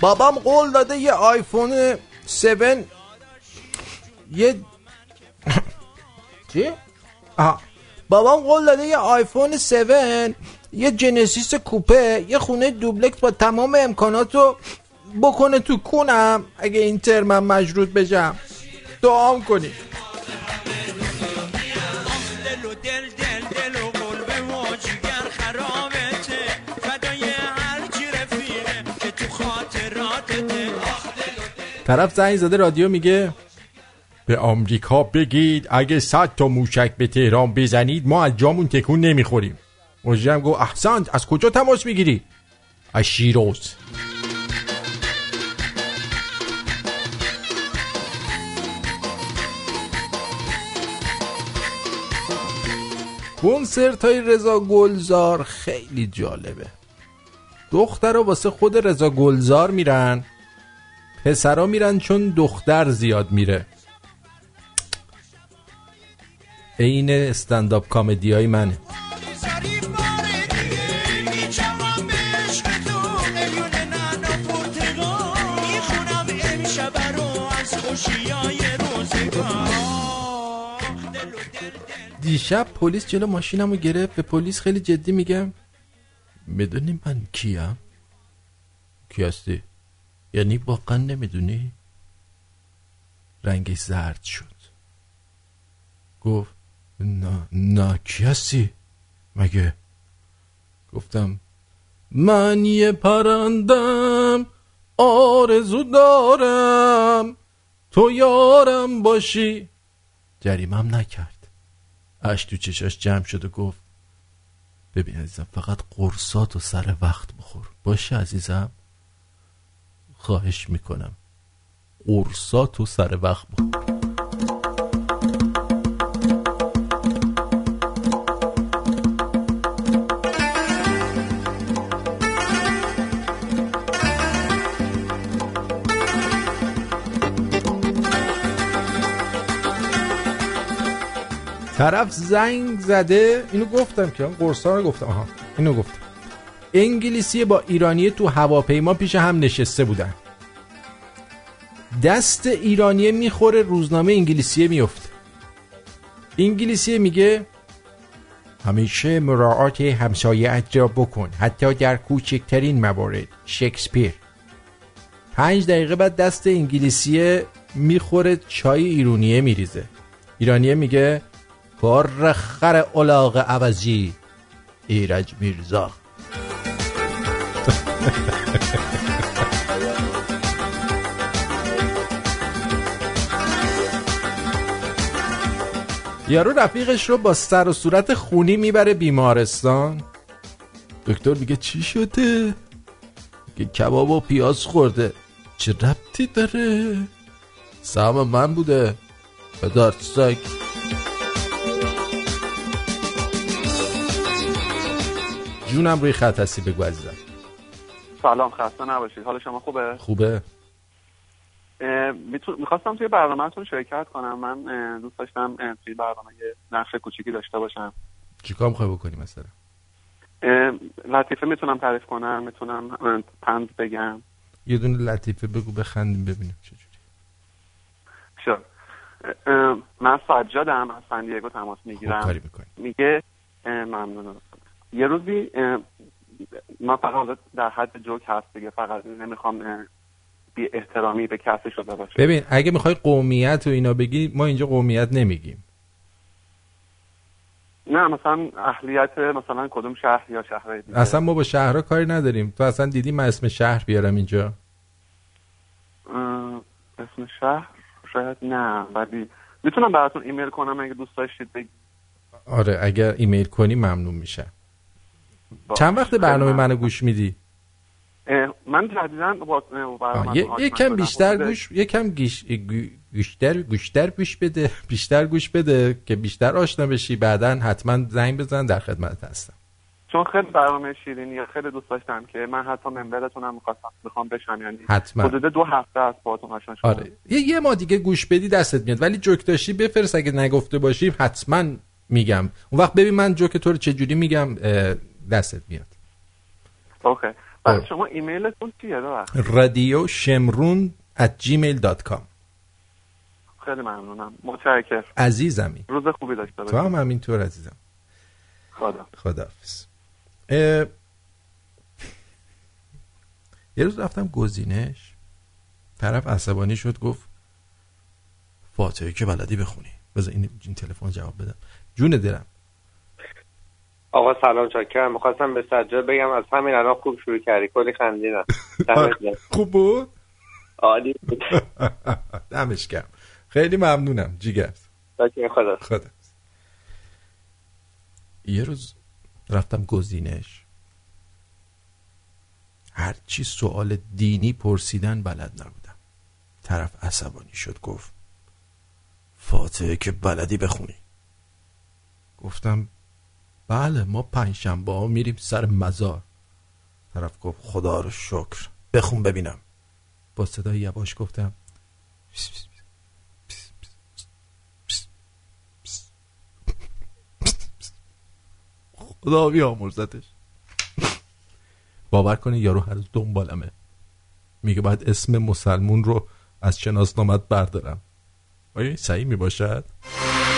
Speaker 1: بابام قول داده یه آیفون 7 یه چی؟ آه. بابام قول داده یه آیفون 7 یه جنسیس کوپه یه خونه دوبلکس با تمام امکاناتو بکنه تو کونم اگه این ترمم مجرود بشم دعام کنی طرف زنگ زده رادیو میگه به آمریکا بگید اگه صد تا موشک به تهران بزنید ما از جامون تکون نمی‌خوریم. مجرم گو احسنت از کجا تماس می‌گیری؟ از شیروز کنسرت های رضا گلزار خیلی جالبه. دختر واسه خود رضا گلزار میرن. پسرا میرن چون دختر زیاد میره. عین استنداپ کامدی های منه. دیشب پلیس جلو ماشینم رو گرفت به پلیس خیلی جدی میگم. می‌دونی من کیم؟ کی هستی؟ یعنی واقعا نمی‌دونی؟ رنگش زرد شد. گفت نه نه کی مگه؟ گفتم من یه پرندم آرزو دارم تو یارم باشی. جریمم نکرد. اش تو چشاش جمع شد و گفت ببین عزیزم فقط قرصات و سر وقت بخور. باشه عزیزم؟ خواهش می‌کنم. قرصات و سر وقت بخور طرف زنگ زده اینو گفتم که قرصا رو گفتم آها اینو گفتم. انگلیسی با ایرانی تو هواپیما پیش هم نشسته بودن. دست ایرانی می‌خوره روزنامه انگلیسی میفته. انگلیسی میگه همیشه مراعات همسایه را بکن حتی در کوچکترین موارد. شکسپیر. پنج دقیقه بعد دست انگلیسی می‌خوره چای ایرونیه میریزه. ایرانیه میگه پر خر اولاغ عوضی ایرج میرزا. یارو رفیقش رو با سر و صورت خونی می‌بره بیمارستان. دکتر میگه چی شده؟ میگه کباب و پیاز خورده. چه ربطی داره؟ سهم من بوده. پدر سگ. جونم روی خط هستی بگو عزیزم.
Speaker 8: سلام خسته نباشید. حال شما خوبه؟
Speaker 1: خوبه.
Speaker 8: می‌خواستم توی برنامهتون شرکت کنم. من دوست داشتم توی برنامه یه نقش کوچیکی داشته باشم.
Speaker 1: چیکار می‌خوای بکنی مثلا؟
Speaker 8: لطیفه می‌تونم تعریف کنم می‌تونم پند بگم.
Speaker 1: یه دونه لطیفه بگو بخندیم ببینیم چجوری
Speaker 8: شد. من سجادم از سندیگو تماس می‌گیرم.
Speaker 1: کاری می‌کنی
Speaker 8: میگه ممنون. یه روزی من فقط در حد جوک هست دیگه فقط نمی‌خوام بی احترامی به کسی شده باشه.
Speaker 1: ببین اگه می‌خوای قومیت و اینا بگی ما اینجا قومیت نمیگیم.
Speaker 8: نه مثلا اهلیت مثلا کدوم شهر یا شهر دیگه.
Speaker 1: اصلا ما با شهرها کاری نداریم. تو اصلا دیدی من اسم شهر بیارم اینجا؟
Speaker 8: اسم شهر؟ شاید نه ولی می‌تونم براتون ایمیل کنم اگه دوست داشتید بگید.
Speaker 1: آره اگر ایمیل کنی ممنون میشه چند وقت برنامه منو گوش میدی؟
Speaker 8: من جدیدن با
Speaker 1: یکم بیشتر گوش یکم گوش گوشتر گوشتر گوش بده. بیشتر گوش بده که بیشتر آشنا بشی. بعدا حتما زنگ بزن در خدمت هستم.
Speaker 8: چون خیلی برنامه شیرینی خیلی دوست داشتم که من حتی ممبرتونم می‌خواستم بخوام بشم یعنی
Speaker 1: حتما.
Speaker 8: حدود دو هفته است باهاتون آشنا شدم.
Speaker 1: آره. یه یه ما دیگه گوش بدی دستت میاد. ولی جوک داشتی بفرست اگه نگفته باشی حتما میگم. اون وقت ببین من جوک تو رو چه جوری میگم دستت میاد.
Speaker 8: اوکی. بعد شما ایمیلتون چیه؟
Speaker 1: رادیو شمرون at gmail.com
Speaker 8: خیلی ممنونم. متشکرم.
Speaker 1: عزیزمی.
Speaker 8: روز خوبی داشته
Speaker 1: تو هم همینطور عزیزم.
Speaker 8: خدا.
Speaker 1: خداحافظ. یه روز رفتم گزینش. طرف عصبانی شد گفت فاتحه که بلدی بخونی. بذار این, این تلفن جواب بدم. جون دلم
Speaker 9: آقا سلام چاکرم. می‌خواستم به سجاد بگم از همین الان خوب شروع کردی. کلی خندیدم.
Speaker 1: خوب بود؟
Speaker 9: عالی بود.
Speaker 1: دمش گرم. خیلی ممنونم. جیگر.
Speaker 9: خدا.
Speaker 1: خدا. یه روز رفتم گزینش. هرچی سوال دینی پرسیدن بلد نبودم. طرف عصبانی شد گفت فاتحه که بلدی بخونی. گفتم بله ما پنجشنبه ها میریم سر مزار. طرف گفت خدا رو شکر. بخون ببینم. با صدای یواش گفتم خدا بیامرزتش. باور کنی یارو هر دنبالمه. میگه باید اسم مسلمون رو از شناسنامت بردارم. آیا این صحیح می باشد؟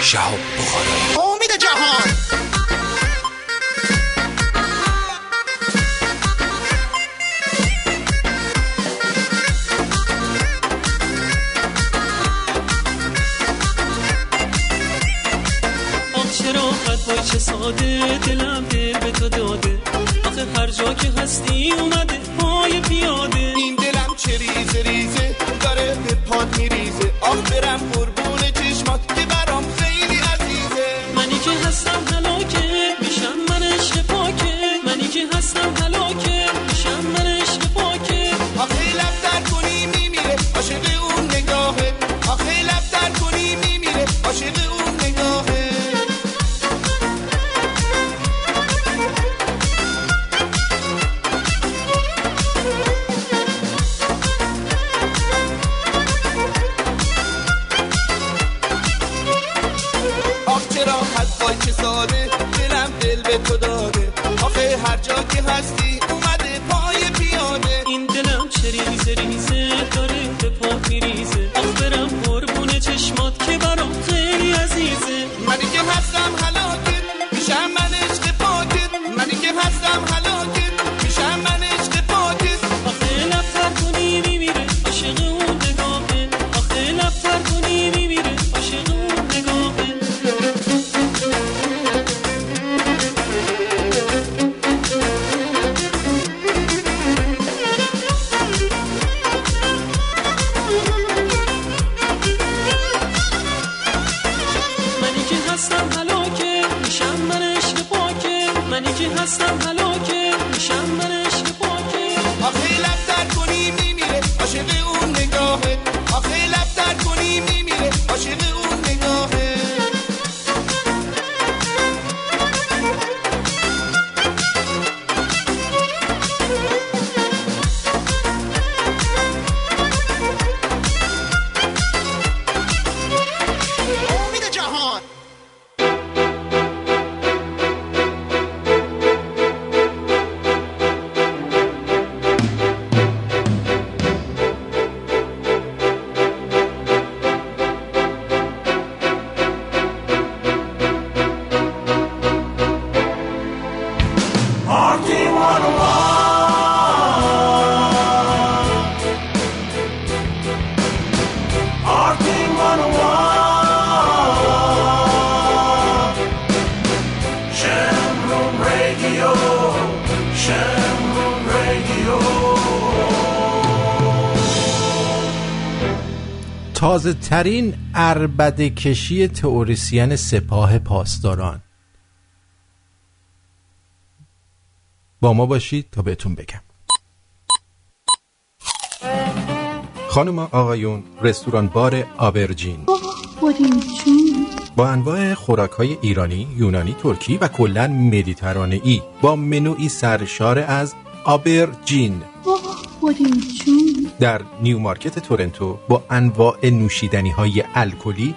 Speaker 3: شهاب بخارا امید جهان!
Speaker 5: ساده دلم دل به تو داده. آخه هر جا که هستی اومده پای پیاده.
Speaker 3: این دلم چه ریزه ریزه داره به پاد میریزه. آخ برم قربون چشمات که برام خیلی عزیزه.
Speaker 5: منی که هستم هلاکه
Speaker 1: تازه ترین اربده کشی تئوریسین سپاه پاسداران. با ما باشید تا بهتون بگم. خانم آقایون رستوران بار آبرجین. با انواع خوراک های ایرانی، یونانی، ترکی و کلا مدیترانه ای با منوی سرشار از آبرجین. در Newmarket تورنتو با انواع نوشیدنی های الکلی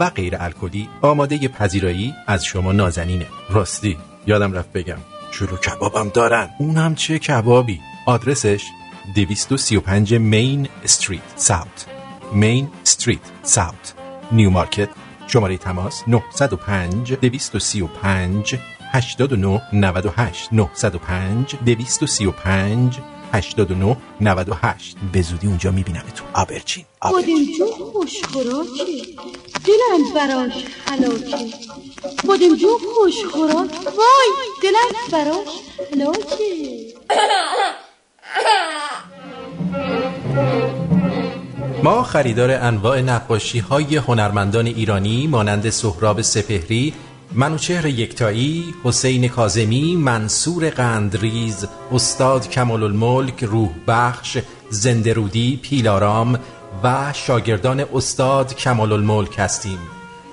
Speaker 1: و غیر الکلی آماده پذیرایی از شما نازنینه. راستی یادم رفت بگم چلو کبابم دارن. اونم چه کبابی؟ آدرسش؟ 235 Main Street South. Main Street South. Newmarket شماره تماس 905 235 89 98 905 235 89 98 به زودی اونجا می‌بینم تو. آبرچین
Speaker 10: بادمجون خوشخوراکه دلم براش حلاکه بادمجون خوشخوراک. وای دلم براش حلاکه
Speaker 1: ما خریدار انواع نقاشی های هنرمندان ایرانی مانند سهراب سپهری منوچهر یکتایی، حسین کازمی، منصور قندریز، استاد کمال الملک، روح بخش، زندرودی، پیلارام و شاگردان استاد کمال الملک هستیم.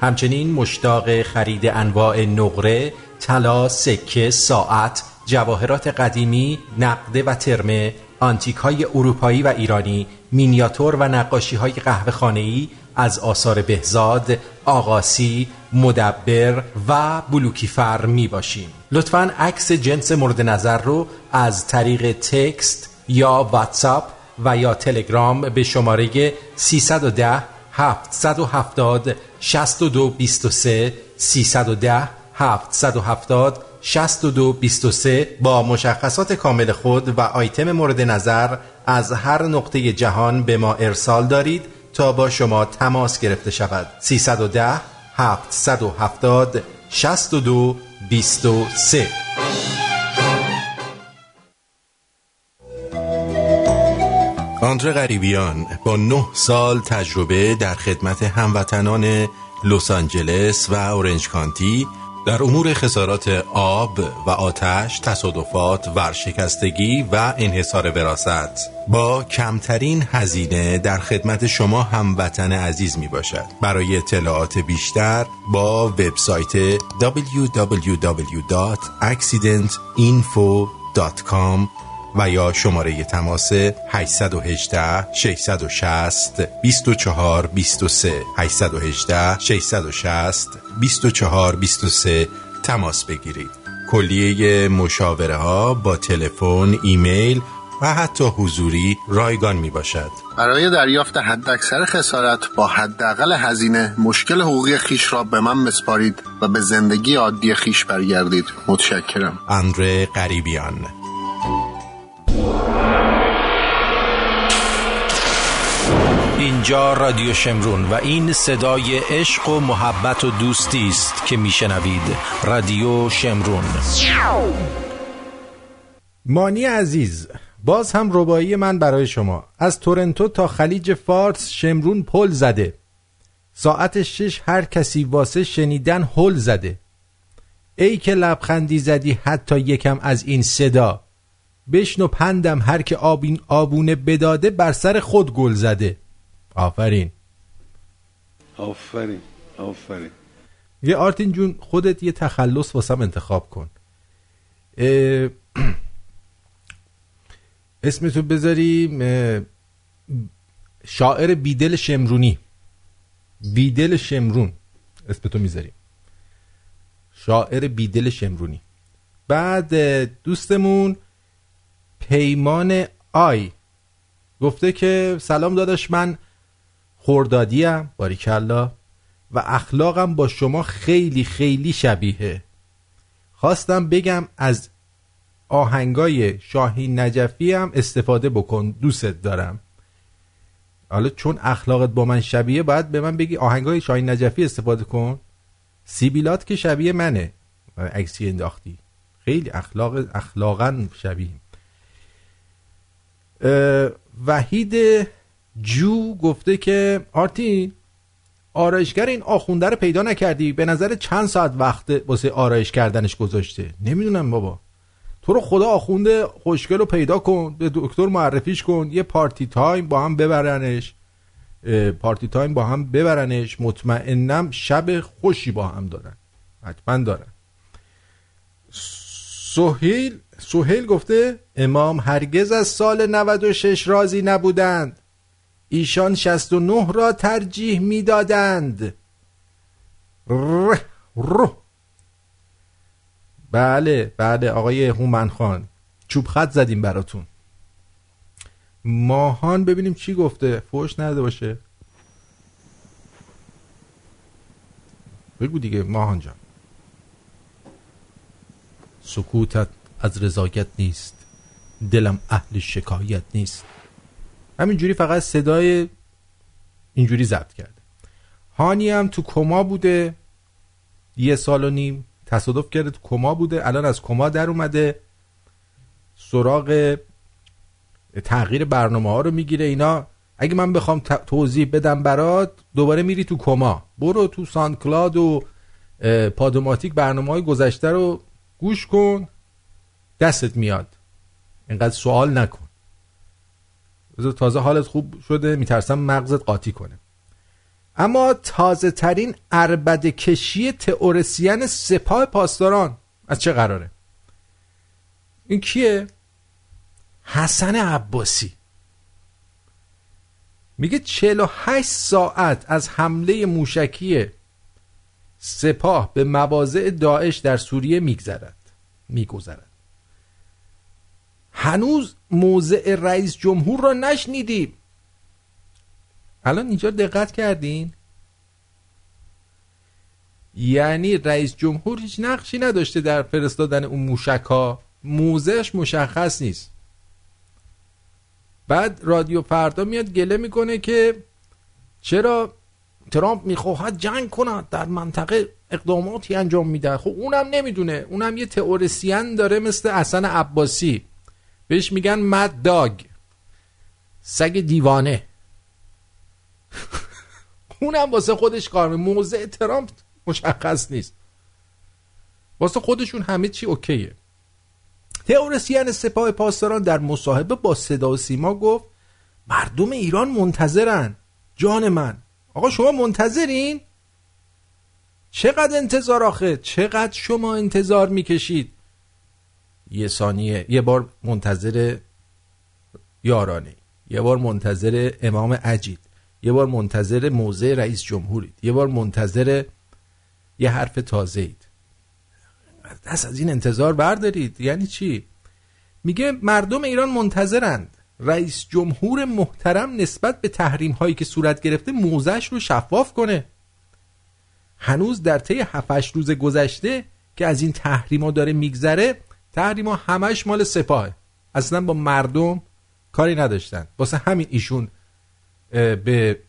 Speaker 1: همچنین مشتاق خرید انواع نقره، طلا، سکه، ساعت، جواهرات قدیمی، نقده و ترمه، آنتیک های اروپایی و ایرانی، مینیاتور و نقاشی های قهوه خانه‌ای از آثار بهزاد، آقاسی، مدبر و بلوکیفر می باشیم لطفا عکس جنس مورد نظر رو از طریق تکست یا واتساپ و یا تلگرام به شماره 310 770 62 23 310 770 62 23 با مشخصات کامل خود و آیتم مورد نظر از هر نقطه جهان به ما ارسال دارید تا با شما تماس گرفته شود. 310 770 62 23 آندره غریبیان با نه سال تجربه در خدمت هموطنان لس آنجلس و اورنج کانتی در امور خسارات آب و آتش، تصادفات، ورشکستگی و انحصار وراست با کمترین هزینه در خدمت شما هموطن عزیز می باشد. برای اطلاعات بیشتر با وبسایت www.accidentinfo.com و یا شماره تماس 818 660 24 23 818 660 24 23 تماس بگیرید. کلیه مشاوره ها با تلفن، ایمیل و حتی حضوری رایگان می باشد
Speaker 11: برای دریافت حداکثر خسارت با حداقل هزینه مشکل حقوقی خیش را به من بسپارید و به زندگی عادی خیش برگردید. متشکرم.
Speaker 1: اندره قریبیان اینجا رادیو شمرون و این صدای عشق و محبت و دوستی است که میشنوید. رادیو شمرون. مانی عزیز باز هم ربایی من برای شما. از تورنتو تا خلیج فارس شمرون پل زده. ساعت شش هر کسی واسه شنیدن هل زده. ای که لبخندی زدی حتی یکم از این صدا. بشنو پندم هر که آبین آبونه بداده بر سر خود گل زده. آفرین.
Speaker 12: آفرین آفرین.
Speaker 1: یه آرتین جون خودت یه تخلص واسم انتخاب کن. اسمتو بذاریم شاعر بیدل شمرونی. بیدل شمرون. اسمتو می‌ذاریم. شاعر بیدل شمرونی. بعد دوستمون پیمان آی. گفته که سلام داداش من خوردادیم باریکلا و اخلاقم با شما خیلی خیلی شبیه خواستم بگم از آهنگای شاهین نجفی هم استفاده بکن دوستت دارم. حالا چون اخلاقت با من شبیه باید به من بگی آهنگای شاهین نجفی استفاده کن. سیبیلات که شبیه منه. عکسی انداختی. خیلی اخلاق اخلاقا شبیه. وحید جو گفته که آرتین آرایشگر این آخونده رو پیدا نکردی. به نظر چند ساعت وقت واسه آرایش کردنش گذاشته؟ نمی‌دونم بابا. تو رو خدا آخونده خوشگل رو پیدا کن به دکتر معرفیش کن یه party time با هم ببرنش. پارتی تایم با هم ببرنش. مطمئنم شب خوشی با هم دارن. حتما دارن. سهیل سهیل گفته امام هرگز از سال 96 راضی نبودند. ایشان 69 را ترجیح می‌دادند. رو بله بله آقای هومن خان. چوب خط زدیم براتون. ماهان ببینیم چی گفته. فوش نده باشه. بگو دیگه ماهان جان. سکوتت از رضایت نیست. دلم اهل شکایت نیست. همینجوری فقط صدای اینجوری ضبط کرده. هانی هم تو کما بوده. یه سال و نیم تصادف کرده تو کما بوده. الان از کما در اومده. سراغ تغییر برنامه ها رو می‌گیره. اینا اگه من بخوام توضیح بدم برات دوباره میری تو کما. برو تو سانکلاد و پادوماتیک برنامه های گذشته رو گوش کن. دستت میاد. اینقدر سوال نکن. تازه حالت خوب شده میترسم مغزت قاطی کنه. اما تازه ترین عربد کشی تئوریسین سپاه پاسداران از چه قراره؟ این کیه؟ حسن عباسی. میگه 48 ساعت از حمله موشکی سپاه به مواضع داعش در سوریه میگذرد میگذرد. هنوز موضع رئیس جمهور را نشنیدیم. الان اینجا دقت کردین؟ یعنی رئیس جمهور هیچ نقشی نداشته در فرستادن اون موشک ها موزش مشخص نیست. بعد رادیو فردا میاد گله می‌کنه که چرا ترامپ می‌خواهد جنگ کند؟ در منطقه اقداماتی انجام میده خب اونم نمی‌دونه. اونم یه تئوریسین داره مثل حسن عباسی. بهش میگن مد داگ سگ دیوانه. اونم واسه خودش کار موضع ترامپ مشخص نیست. واسه خودشون همه چی اوکیه. تئوریسین سپاه پاسداران در مصاحبه با صدا و سیما گفت مردم ایران منتظرن. جان من. آقا شما منتظرین؟ چقدر انتظار آخه؟ چقدر شما انتظار می‌کشید؟ یه ثانیه. یه بار منتظر یارانه یه بار منتظر امام عجید یه بار منتظر موضع رئیس جمهورید. یه بار منتظر یه حرف تازه اید دست از این انتظار بردارید. یعنی چی؟ میگه مردم ایران منتظرند. رئیس جمهور محترم نسبت به تحریم هایی که صورت گرفته موزش رو شفاف کنه. هنوز در طی 7 روز گذشته که از این تحریما داره میگذره تحریما همش مال سپاهه. اصلا با مردم کاری نداشتن. واسه همین ایشون به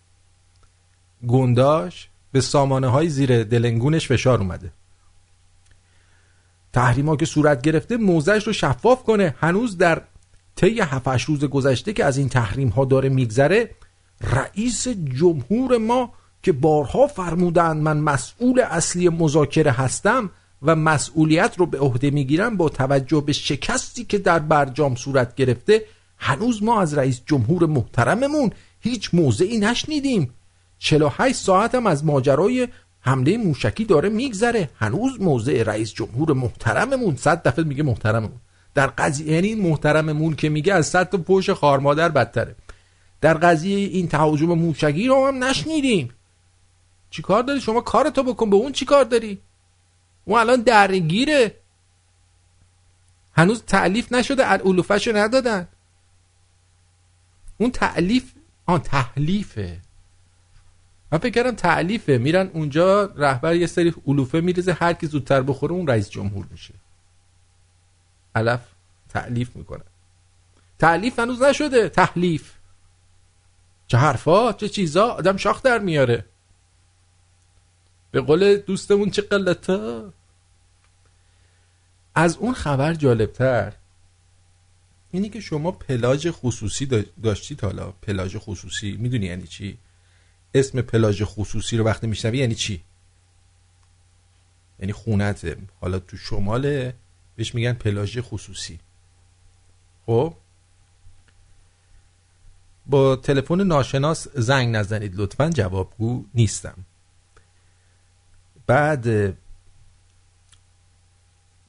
Speaker 1: گنداش به سامانه های زیر دلنگونش فشار اومده. تحریما که صورت گرفته موزش رو شفاف کنه. هنوز در طی 7 روز گذشته که از این تحریم ها داره میگذره رئیس جمهور ما که بارها فرمودند من مسئول اصلی مذاکره هستم و مسئولیت رو به عهده می‌گیرم با توجه به شکستی که در برجام صورت گرفته هنوز ما از رئیس جمهور محترممون هیچ موضعی نشنیدیم. 48 ساعت هم از ماجرای حمله موشکی داره میگذره. هنوز موضع رئیس جمهور محترممون صد دفعه میگه محترممون. در قضیه یعنی این محترممون که میگه از صد تا پوش خارمادر بدتره. در قضیه این تهاجم موشکی رو هم نشنیدیم. چی کار داری؟ شما کارتو بکن. به اون چی کار داری؟ اون الان درگیره. هنوز تعلیف نشده الولوفش رو ندادن. اون تعلیف آن تحلیفه. من فکر کردم تعلیفه میرن اونجا رهبر یه سری علوفه میریزه هر کی زودتر بخوره اون رئیس جمهور میشه. علف تعلیف می‌کنه. تعلیف هنوز نشده تحلیف. چه حرفا؟ چه چیزا؟ آدم شاخ در میاره. به قول دوستمون چه قلتا؟ از اون خبر جالبتر اینی که شما پلاژ خصوصی داشتید حالا. پلاژ خصوصی. می‌دونی یعنی چی؟ اسم پلاژ خصوصی رو وقتی میشنوی یعنی چی؟ یعنی خونته حالا تو شمال بهش میگن پلاژ خصوصی. خب؟ با تلفن ناشناس زنگ نزنید. لطفا جوابگو نیستم. بعد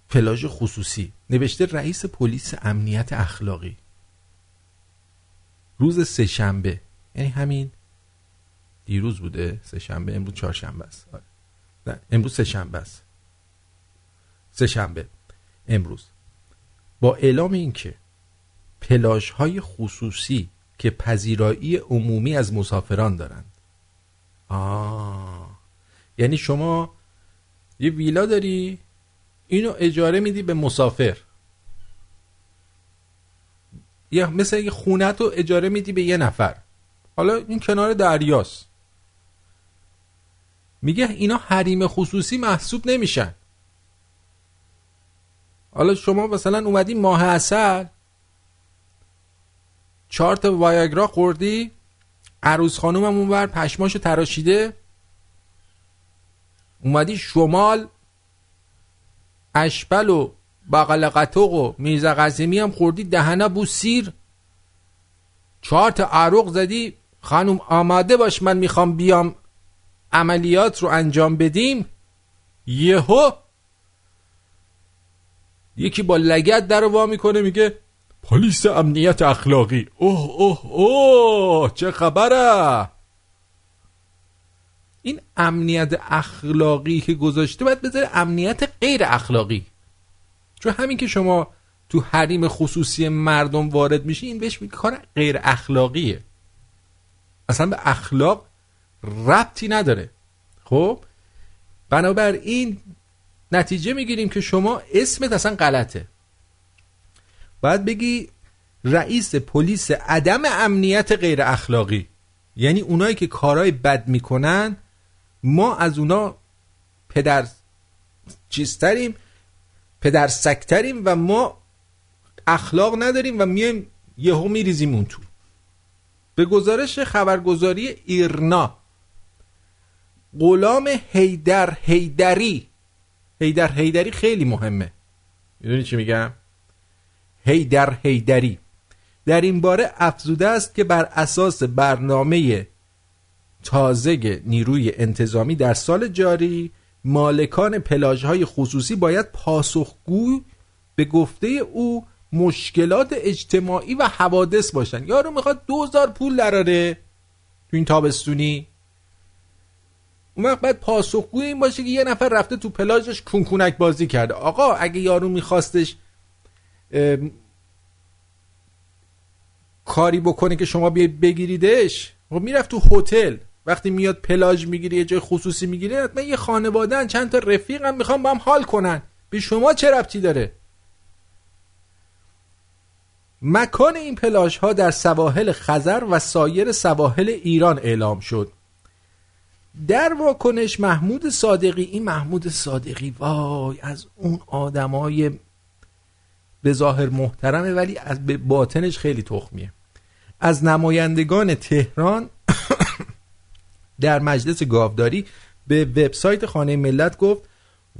Speaker 1: پلاژ خصوصی. نوشته رئیس پلیس امنیت اخلاقی. روز سهشنبه یعنی همین دیروز بوده سهشنبه امروز چهارشنبه است. آره. نه امروز سهشنبه است. سهشنبه امروز. با اعلام اینکه پلاژ های خصوصی که پذیرایی عمومی از مسافران دارند. آه. یعنی شما یه ویلا داری؟ اینو اجاره میدی به مسافر. یا مثل یه خونت رو اجاره میدی به یه نفر. حالا این کنار دریاست. میگه اینا حریم خصوصی محسوب نمیشن. حالا شما مثلا اومدی ماه اصل چهار تا وایاگرا خوردی عروس خانومم اونور پشماشو تراشیده اومدی شمال اشبل و بغل قطوق و میرزا قاسمی هم خوردی دهنه بو سیر. چهار تا عروق زدی خانم آماده باش من می‌خوام بیام عملیات رو انجام بدیم. یهو یکی با لگت در وا می‌کنه میگه پلیس امنیت اخلاقی. اوه اوه اوه چه خبره؟ این امنیت اخلاقی که گذاشته باید بذاره امنیت غیر اخلاقی. چون همین که شما تو حریم خصوصی مردم وارد میشی این بهش میگه کار غیر اخلاقیه. اصلا به اخلاق ربطی نداره. خب؟ بنابراین نتیجه می‌گیریم که شما اسمت اصلا غلطه. باید بگی رئیس پلیس عدم امنیت غیر اخلاقی. یعنی اونایی که کارهای بد می‌کنن ما از اونا پدر چیزتریم پدر سکتریم و ما اخلاق نداریم و میایم یهو میریزیم اون تو. به گزارش خبرگزاری ایرنا غلام هیدر هیدری هیدر هیدری خیلی مهمه. می‌دونی چی میگم؟ هیدر هیدری در این باره افزوده است که بر اساس برنامه تازه نیروی انتظامی در سال جاری مالکان پلاژهای خصوصی باید پاسخگو به گفته او مشکلات اجتماعی و حوادث باشن یارو می‌خواد دوزار پول دراره تو این تابستونی. اون وقت باید پاسخگوی این باشه که یه نفر رفته تو پلاژش کونکونک بازی کرده. آقا اگه یارو میخواستش کاری بکنه که شما بیاید بگیریدش خب می‌رفت تو هتل. وقتی میاد پلاژ می‌گیره یه جای خصوصی می‌گیره حتما یه خانواده چند تا رفیق هم می‌خوام با هم حال کنن. به شما چه ربطی داره؟ مکان این پلاژ ها در سواحل خزر و سایر سواحل ایران اعلام شد. در واکنش محمود صادقی این محمود صادقی وای از اون آدمای به ظاهر محترمه ولی از باطنش خیلی تخمیه. از نمایندگان تهران در مجلس گاوداری به وبسایت خانه ملت گفت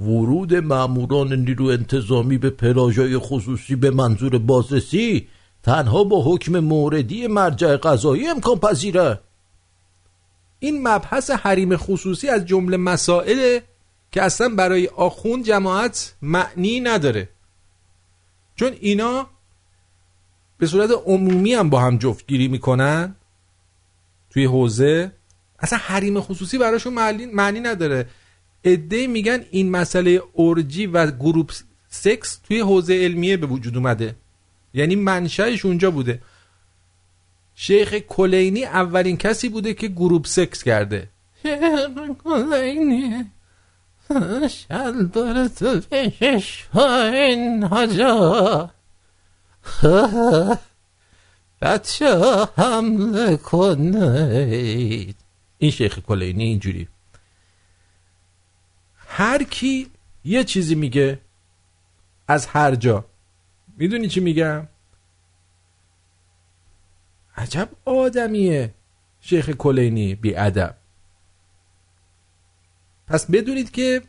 Speaker 1: ورود ماموران نیرو انتظامی به پلاژای خصوصی به منظور بازرسی تنها با حکم موردی مرجع قضایی امکان پذیره. این مبحث حریم خصوصی از جمله مسائل که اصلا برای آخون جماعت معنی نداره. چون اینا به صورت عمومی هم با هم جفتگیری می‌کنن توی حوزه. اصلا حریم خصوصی براشون معنی نداره. عده‌ای میگن این مسئله orgy و group sex توی حوزه علمیه به وجود اومده. یعنی منشأش اونجا بوده. شیخ کلینی اولین کسی بوده که group sex کرده. شیخ کلینی؟ شلوارتو پایین حاجا. بچه حمله کنید. این شیخ کلینی اینجوری. هر کی یه چیزی میگه از هر جا می‌دونی چی میگم؟ عجب آدمیه شیخ کلینی بی ادب پس بدونید که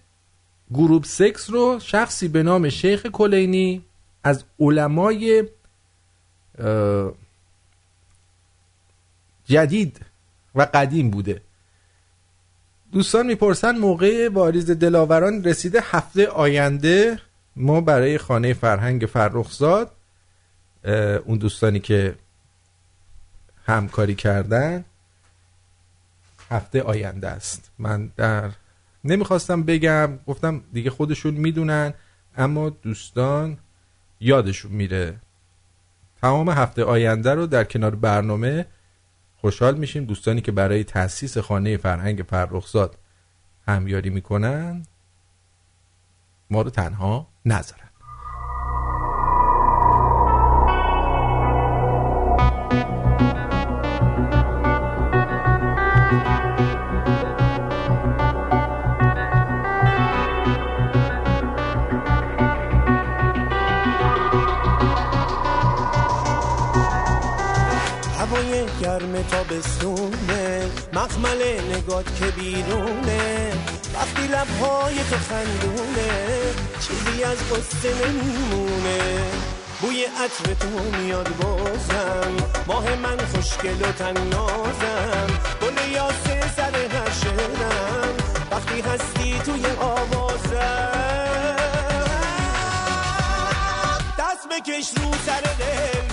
Speaker 1: گروپ سکس رو شخصی به نام شیخ کلینی از علمای جدید و قدیم بوده. دوستان می‌پرسن موقع واریز دلاوران رسیده هفته آینده ما برای خانه فرهنگ فرخزاد اون دوستانی که همکاری کردن هفته آینده است. من در نمی‌خواستم بگم گفتم دیگه خودشون می‌دونن اما دوستان یادشون میره. تمام هفته آینده رو در کنار برنامه خوشحال میشیم دوستانی که برای تاسیس خانه فرهنگ فرخزاد همیاری می‌کنن ما رو تنها نذارن.
Speaker 12: گرم تابستونه مخمل نگات که بیرونه. وقتی لبهای تو خندونه چیزی از قصه نمیمونه. بوی عطر تو میاد بازم. ماه من خوشگل و تنازم. گل یاسه سر هر وقتی هستی توی آوازم. دست بکش رو سر دل.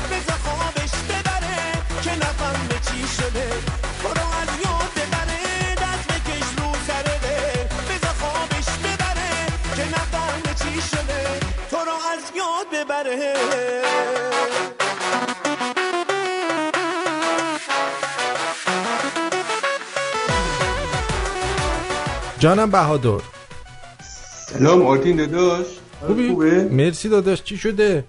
Speaker 12: چی شده برو از یاد ببره دست بکش رو سره بزا خوابش ببره که نفهمه چی شده تو رو از یاد ببره
Speaker 1: جانم بهادر
Speaker 13: سلام آرتین داداش
Speaker 1: خوبی؟
Speaker 13: خوبه؟
Speaker 1: مرسی داداش چی شده؟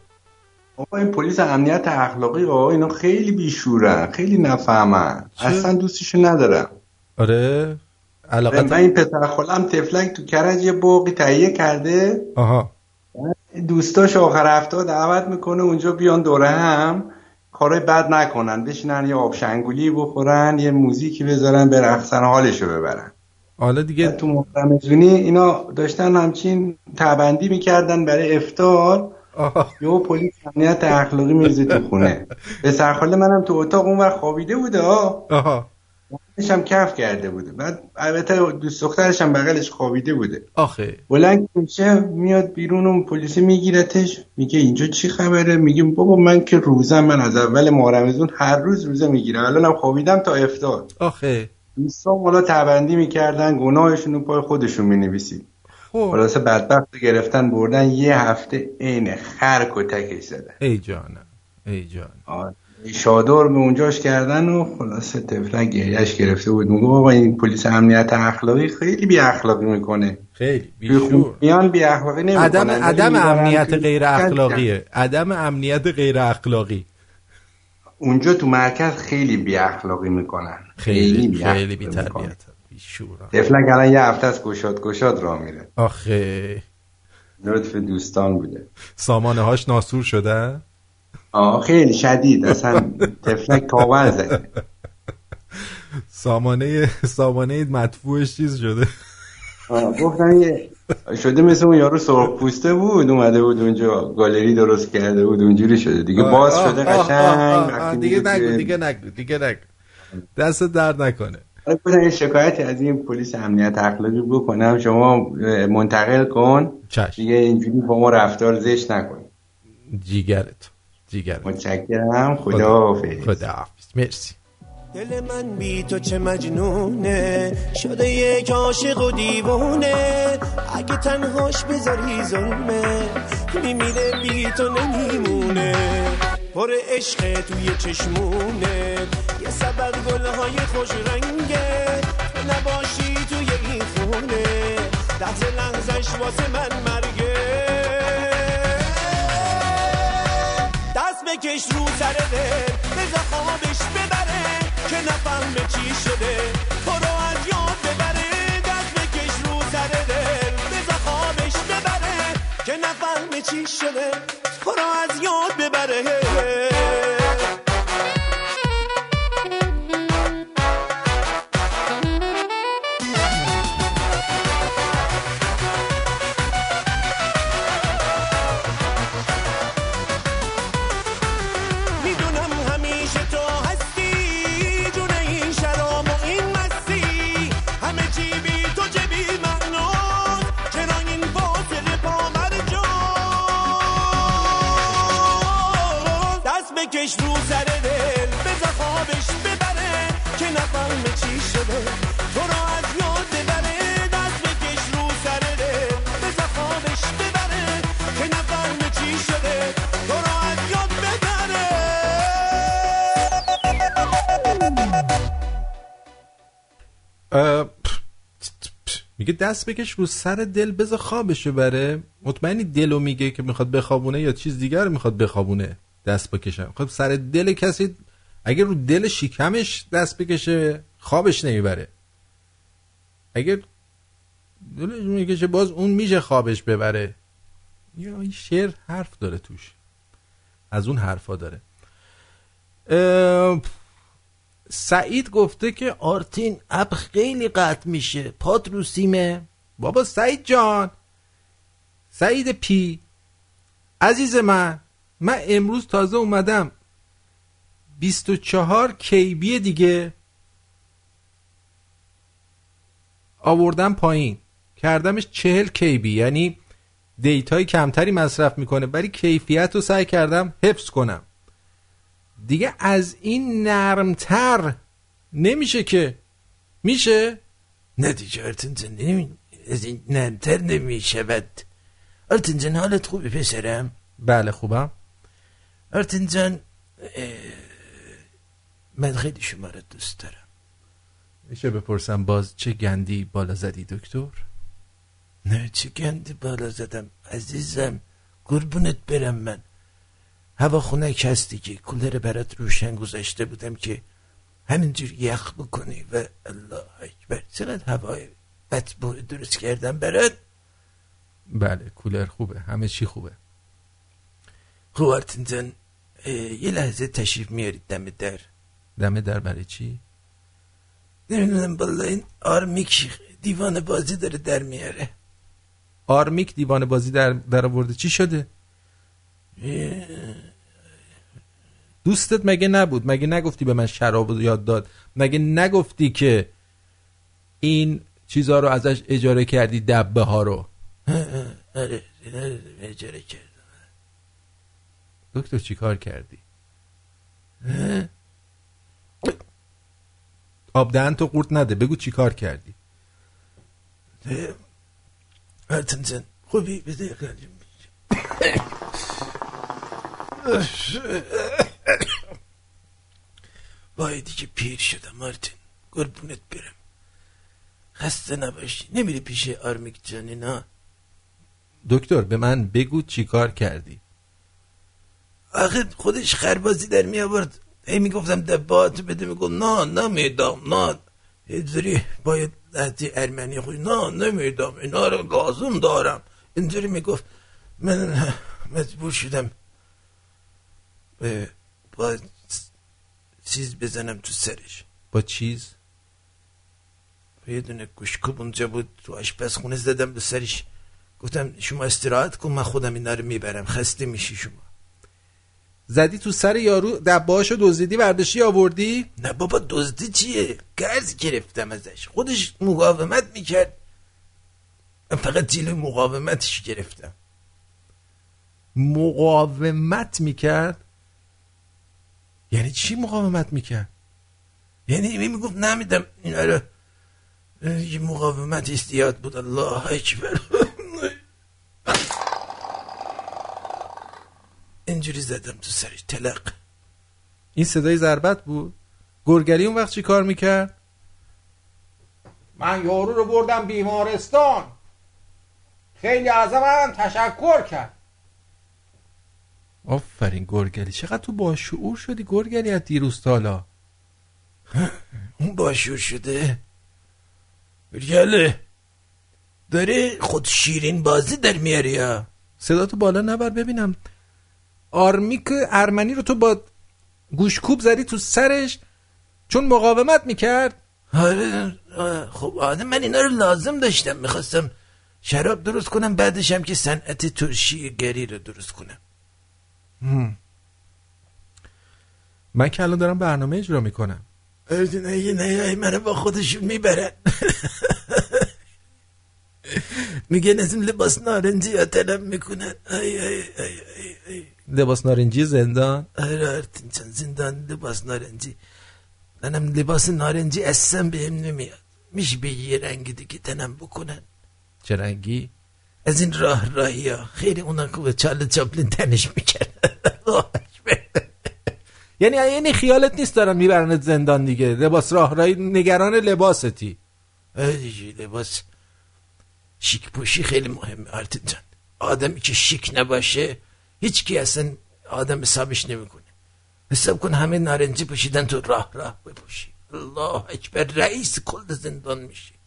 Speaker 13: آقا این پلیس امنیت اخلاقی آقا اینا خیلی بیشورن خیلی نفهمن. اصلا دوستشو ندارم.
Speaker 1: آره؟
Speaker 13: من
Speaker 1: علاقت
Speaker 13: این پسر خالم تفلک تو کرج یه باقی تهیه کرده.
Speaker 1: آها.
Speaker 13: دوستاش آخر هفته دعوت می‌کنه اونجا بیان دوره هم. کارای بد نکنن. بشینن یه آب شنگولی بخورن یه موزیکی بذارن برقصن حالشو ببرن.
Speaker 1: حالا دیگه
Speaker 13: تو محرمزونی اینا داشتن همچین تبندی می‌کردن برای افتار. یه پلیس امنیت اخلاقی میریزه تو خونه. به سرخاله منم تو اتاق اون وقت خوابیده بوده ها
Speaker 1: آها.
Speaker 13: هم کف کرده بوده. بعد البته دوست دخترش هم بغلش خوابیده بوده.
Speaker 1: آخه.
Speaker 13: بلند میشه میاد بیرون اون پلیس میگیرتش میگه اینجا چی خبره؟ میگه بابا من که روزم من از اول محرمزون هر روز روزه می‌گیرم. الانم خوابیدم تا افتار
Speaker 1: آخه.
Speaker 13: دوستان حالا تبندی می‌کردن گناهشون رو پای خودشون می‌نویسید. خلاصه بدبخت گرفتن بردن یه هفته عین خر کتکش زدن.
Speaker 1: ای جانم ای جان
Speaker 13: آره. شادر به اونجاش کردن و خلاصه تفلک گریهش گرفته بود. میگه بابا این پلیس امنیت اخلاقی خیلی بی اخلاقی می‌کنه.
Speaker 1: خیلی
Speaker 13: خون میان بی اخلاقی نمی‌کنن.
Speaker 1: عدم عدم امنیت غیر اخلاقیه. عدم امنیت غیر اخلاقی.
Speaker 13: اونجا تو مرکز خیلی بی اخلاقی می‌کنن.
Speaker 1: خیلی
Speaker 13: بی
Speaker 1: خیلی بی تربیت. شورا.
Speaker 13: تفلک الان یه هفته از گشاد گشاد را میره.
Speaker 1: آخه.
Speaker 13: لطف دوستان بوده.
Speaker 1: سامانه هاش ناسور شده؟
Speaker 13: آه خیلی شدید. اصلا تفلک تاول زده.
Speaker 1: سامانه سامانه مدفوعش چیز شده؟
Speaker 13: یه شده مثل اون یارو سرخ پوسته بود اومده بود اونجا گالری درست کرده بود اونجوری شده. دیگه باز شده قشنگ
Speaker 1: دیگه نگو دیگه نگو دیگه نگو. دست درد نکنه.
Speaker 13: گفتن یه شکایتی از این پلیس امنیت اخلاقی بکنم. شما منتقل کن. دیگه اینجوری با ما رفتار زشت نکن
Speaker 1: جیگرت. جیگرت.
Speaker 13: متشکرم. خدا حافظ.
Speaker 1: خدا حافظ. مرسی.
Speaker 12: دل من بی تو چه مجنونه. شده یک عاشق و دیوونه. اگه تنهاش بذاری ظلمه. میمیره بی تو نمیمونه. پر عشق توی چشمونه. یه سبد گلهای خوش رنگه لحظه لحظش واسه من مرگه. دست بکش رو سر دل بذار خوابش ببره که نفهمه چی شده. تو رو از یاد ببره دست بکش رو سر دل بذار خوابش ببره که نفهمه چی شده. تو رو از یاد
Speaker 1: میگه دست بکش رو سر دل بذار خوابشو بره مطمئنی دلو میگه که می‌خواد بخوابونه یا چیز دیگر می‌خواد بخوابونه دست بکشم خب سر دل کسی اگر رو دل شکمش دست بکشه خوابش نمی‌بره. اگر دلش می‌کشه باز اون میشه خوابش ببره. یا این شعر حرف داره توش. از اون حرفا داره. سعید گفته که
Speaker 7: آرتین app خیلی قطع میشه. پات رو سیمه.
Speaker 1: بابا سعید جان. سعید پی. عزیز من من امروز تازه اومدم. 24 KB دیگه آوردم پایین. کردمش 40 KB. یعنی data ی کمتری مصرف می‌کنه. ولی کیفیت رو سعی کردم حفظ کنم. دیگه از این نرمتر نمیشه که میشه؟
Speaker 7: نه دیگه آرتین جان نمی... از این نرمتر نمی‌شود. آرتین جان حالت خوبی پسرم؟
Speaker 1: بله خوبم.
Speaker 7: آرتین جان اه، من خیلی شما رو دوست دارم.
Speaker 14: میشه بپرسم باز چه گندی بالا زدی دکتر؟
Speaker 1: نه چه گندی بالا زدم عزیزم. قربونت برم من. هوا خونه هستی که کولر برات روشن گذاشته بودم که همینجور یخ بکنی و الله اکبر. چقدر هوای بدبو درست کردم برات؟
Speaker 14: بله کولر خوبه. همه چی خوبه.
Speaker 1: خب آرتین جان یه لحظه تشریف میارید. دم در.
Speaker 14: دم در برای چی؟
Speaker 1: نمی‌دونم بالا این آرمیک دیوان بازی داره در میاره.
Speaker 14: آرمیک دیوان بازی در, در آورده چی شده؟ دوستت مگه نبود؟ مگه نگفتی به من شراب یاد داد؟ مگه نگفتی که این چیزها رو ازش اجاره کردی دبه ها رو؟
Speaker 1: آره اجاره کردم.
Speaker 14: دکتر چی کار کردی؟ آب دهن تو قورت نده بگو چی کار کردی؟
Speaker 1: خوبی؟ بده وای دیگه پیر شدم مارتین. قربونت برم. خسته نباشی. نمیری پیش آرمیک جانی نه؟
Speaker 14: دکتر به من بگو چی کار کردی.
Speaker 1: آخه خودش خربازی در می آورد. هی می‌گفتم دبات بده. می‌گفت نه نمیدم نه. اینجوری باید از ارمنی خوی نه نمیدم اینا رو لازم دارم. اینجوری می‌گفت. من مجبور شدم با چیز بزنم تو سرش.
Speaker 14: با چیز؟
Speaker 1: یه دونه گوشکوب اونجا بود تو آشپزخونه زدم به سرش. گفتم شما استراحت کن من خودم اینا رو می‌برم. خسته میشی شما.
Speaker 14: زدی تو سر یارو دباشو دزدیدی برداشتی آوردی؟
Speaker 1: نه بابا دزدی چیه؟ قرض گرفتم ازش. خودش مقاومت می‌کرد. من فقط جیل مقاومتش گرفتم.
Speaker 14: مقاومت می‌کرد؟ یعنی چی مقاومت می‌کرد؟
Speaker 1: یعنی می‌گفت نمیدم اینا رو یه مقاومت استیاد بود الله اکبر. اینجوری زدم تو سرش تلق.
Speaker 14: این صدای ضربت بود؟ گرگلی اون وقت چی کار می‌کرد؟
Speaker 15: من یارو رو بردم بیمارستان. خیلی از من تشکر کرد.
Speaker 14: آفرین گرگلی. چقدر تو باشعور شدی گرگلی از دیروز تالا
Speaker 1: اون باشعور شده؟ گرگله داره خود شیرین بازی در میاری یا
Speaker 14: صدا تو بالا نبر ببینم. آرمیک ارمنی رو تو با گوشکوب زدی تو سرش چون مقاومت می‌کرد؟
Speaker 1: آره خب آره من اینا رو لازم داشتم می‌خواستم شراب درست کنم بعدش هم که صنعت ترشی گری رو درست کنم.
Speaker 14: من که الان دارم برنامه اجرا می‌کنم.
Speaker 1: منو با خودشون می‌برن. میگن از این لباس نارنجی ها طلب می‌کنن. ای ای ای ای ای.
Speaker 14: لباس نارنجی زندان؟
Speaker 1: آره آرتین چند زندان لباس نارنجی. منم لباس نارنجی اصلا بهم نمیاد. میشه به یه رنگی دیگه تنم بکنن.
Speaker 14: چه رنگی؟
Speaker 1: از این راه راهی ها. خیلی اونا خوبه چال چاپلین تنش می‌کرد
Speaker 14: یعنی یعنی خیالت نیست دارن میبرنت زندان دیگه. لباس راه راهی نگران لباستی.
Speaker 1: لباس شیک پوشی خیلی مهمه آرتین جان. آدمی که شیک نباشه هیچ کی اصلا آدم حسابش نمی‌کنه. حساب کن همه نارنجی پوشیدن تو راه راه بپوشی. الله اکبر رئیس کل زندان میشی.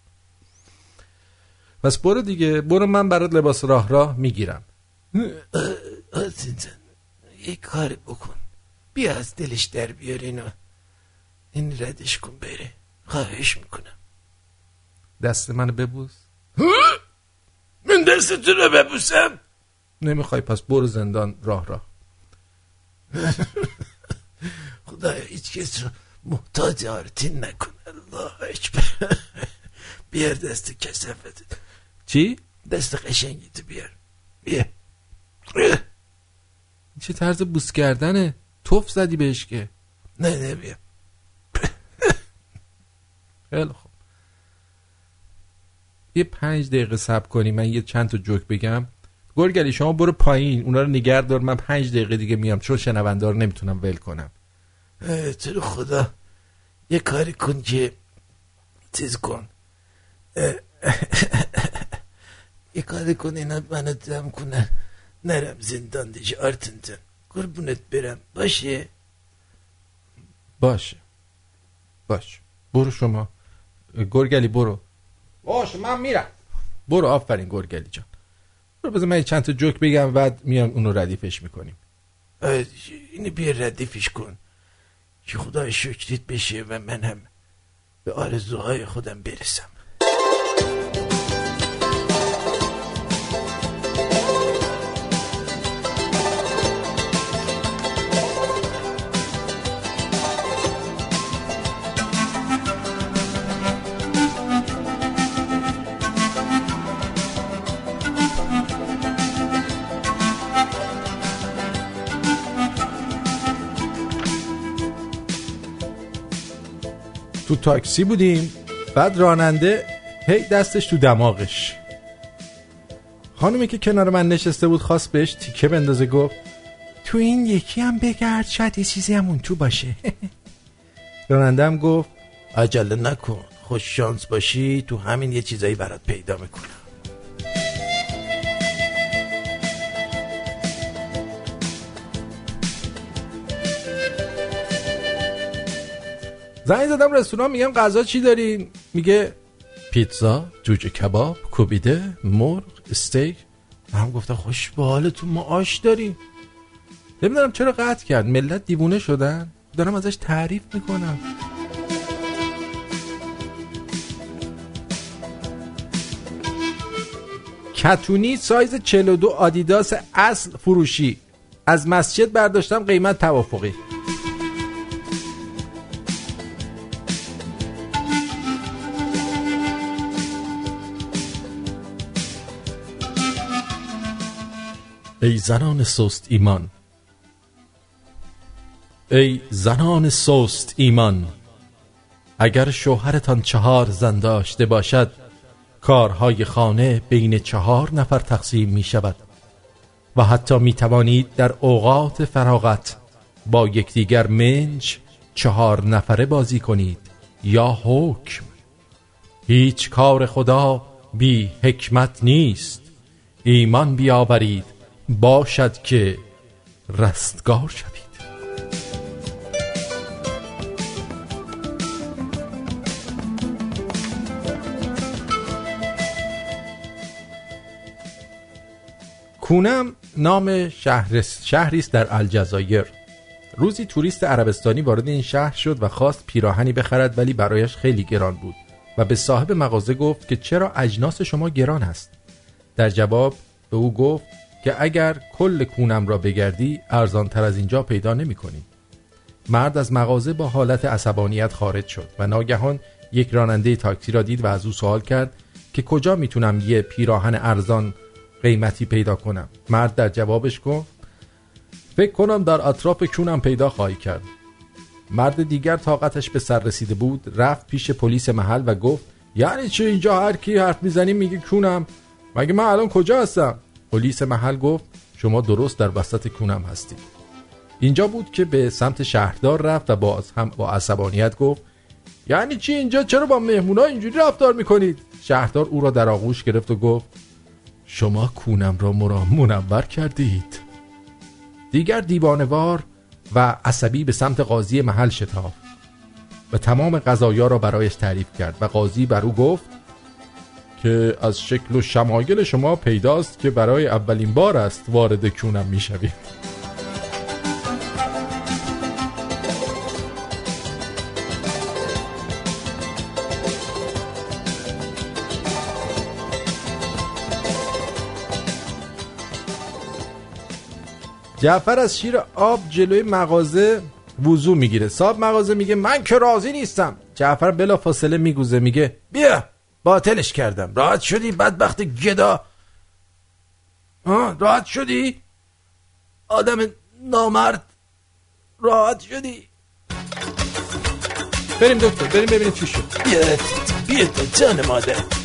Speaker 14: پس برو دیگه برو من برات لباس راه راه می‌گیرم.
Speaker 1: آرتین جان یه کاری بکن. بیا از دلش در بیار اینو. این ردش کن بره. خواهش می‌کنم.
Speaker 14: دست منو ببوس.
Speaker 1: من دست تو رو ببوسم.
Speaker 14: نمی‌خوای پس برو زندان راه راه.
Speaker 1: خدایا هیچ کس رو محتاج آرتین نکن. الله اکبر. بیار دست کسافت
Speaker 14: چی؟
Speaker 1: دست قشنگی تو بیار. بیار
Speaker 14: چه طرز بوس کردنه؟ توف زدی بهش که.
Speaker 1: نه نه بیار
Speaker 14: خیلی خوب. یه پنج دقیقه صبر کنی من یه چند تا جوک بگم. گرگلی شما برو پایین اونا رو نگر دار من پنج دقیقه دیگه میام چون شنونده رو نمی‌تونم ول کنم.
Speaker 1: تو خدا. یه کاری کن که
Speaker 7: تیز کن. یه کاری کن اینا منو دم کنن نرم زندان دیگه آرتنتن قربونت برم. باشه؟
Speaker 1: باشه. باش برو شما. گرگلی برو.
Speaker 16: باش من میرم.
Speaker 1: برو آفرین گرگلی جان. برو بذار من چند تا جوک بگم بعد میام اونو ردیفش می‌کنیم.
Speaker 7: اینو بیا ردیفش کن. که خدای شکریت بشه و من هم به آرزوهای خودم برسم.
Speaker 1: تو تاکسی بودیم بعد راننده هی دستش تو دماغش. خانومی که کنار من نشسته بود خواست بهش تیکه بندازه گفت تو این یکی هم بگرد شاید یه چیزی هم اون تو باشه. راننده هم گفت
Speaker 7: عجله نکن خوش شانس باشی تو همین یه چیزایی برات پیدا می‌کنم.
Speaker 1: زنگ زدم رستوران میگم غذا چی دارین میگه پیتزا جوجه کباب کوبیده مرغ استیک. من گفتم خوش به حالتون ما آش داریم. نمی‌دونم چرا قطع کرد. ملت دیوونه شدن. دارم ازش تعریف می‌کنم. کتونی سایز 42 آدیداس اصل فروشی. از مسجد برداشتم قیمت توافقی. ای زنان سست ایمان. ای زنان سست ایمان اگر شوهرتان چهار زن داشته باشد کارهای خانه بین چهار نفر تقسیم می شود و حتی می توانید در اوقات فراغت با یکدیگر منج چهار نفره بازی کنید یا حکم. هیچ کار خدا بی حکمت نیست. ایمان بیاورید. باشد که رستگار شوید. کونم نام شهر شهری است در الجزایر. روزی توریست عربستانی وارد این شهر شد و خواست پیراهنی بخرد ولی برایش خیلی گران بود و به صاحب مغازه گفت که چرا اجناس شما گران است در جواب به او گفت که اگر کل کونم را بگردی ارزان تر از اینجا پیدا نمی کنی. مرد از مغازه با حالت عصبانیت خارج شد و ناگهان یک راننده تاکسی را دید و از او سوال کرد که کجا می‌تونم یه پیراهن ارزان قیمتی پیدا کنم. مرد در جوابش گفت فکر کنم در اطراف کونم پیدا خواهی کرد. مرد دیگر طاقتش به سر رسیده بود رفت پیش پلیس محل و گفت یعنی چه اینجا هر کی حرف می‌زنی میگه کونم؟ مگه من الان کجا هستم؟ پلیس محل گفت شما درست در وسط کونم هستید. اینجا بود که به سمت شهردار رفت و باز هم با عصبانیت گفت یعنی چی اینجا؟ چرا با مهمونا اینجوری رفتار می‌کنید؟ شهردار او را در آغوش گرفت و گفت شما کونم را مرا منور کردید. دیگر دیوانوار و عصبی به سمت قاضی محل شتافت و تمام قضایا را برایش تعریف کرد و قاضی بر او گفت که از شکل و شمایل شما پیداست که برای اولین بار است وارد کونم می‌شوید. جعفر از شیر آب جلوی مغازه وضو می‌گیره. صاحب مغازه میگه من که راضی نیستم. جعفر بلا فاصله میگوزه میگه بیا. باطلش کردم. راحت شدی؟ بدبخت گدا. راحت شدی؟ آدم نامرد. راحت شدی؟ بریم دکتر بریم ببینیم چی شد.
Speaker 7: بیا بیا جان مادر.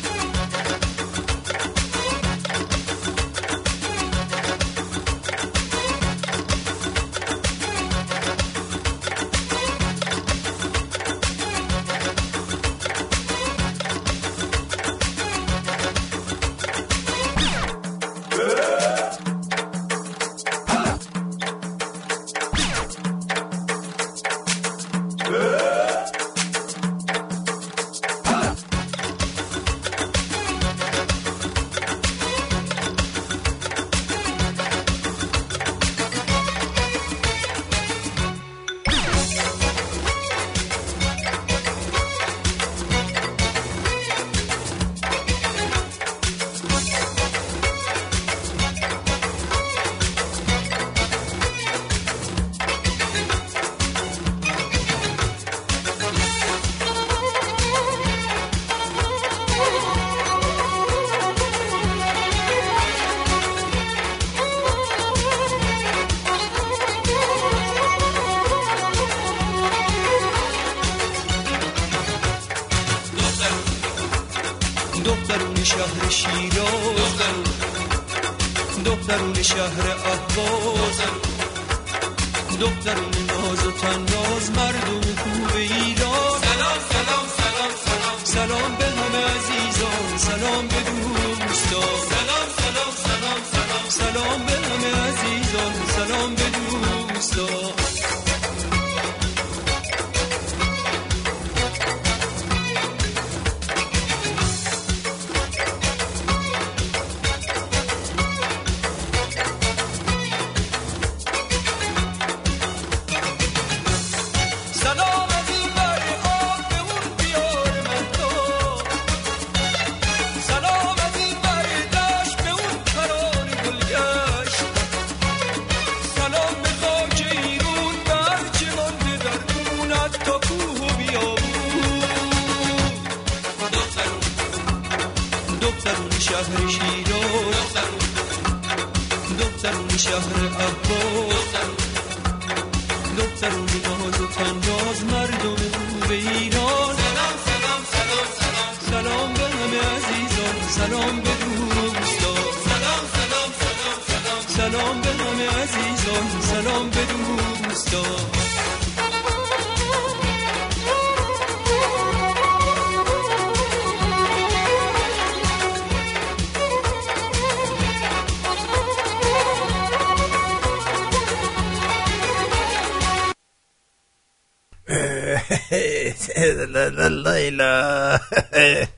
Speaker 1: لا لا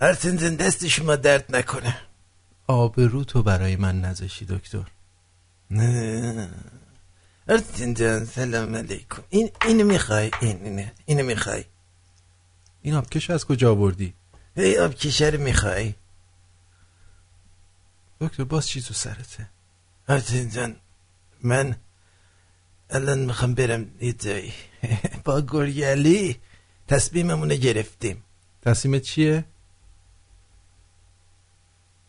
Speaker 1: هرتنزن دست شما درد نکنه.
Speaker 17: آبرو تو برای من نذاشی دکتر.
Speaker 1: نه. ارتین جان سلام علیکم. این اینو می‌خوای؟ این اینه اینو می‌خوای؟
Speaker 17: این آبکش از کجا آوردی؟
Speaker 1: ای آب کشه رو می‌خوای؟
Speaker 17: دکتر باز چی تو سرته.
Speaker 1: ارتین جان من الان می‌خوام برم یه جایی. با گرگلی تصمیممونو گرفتیم.
Speaker 17: تصمیم چیه؟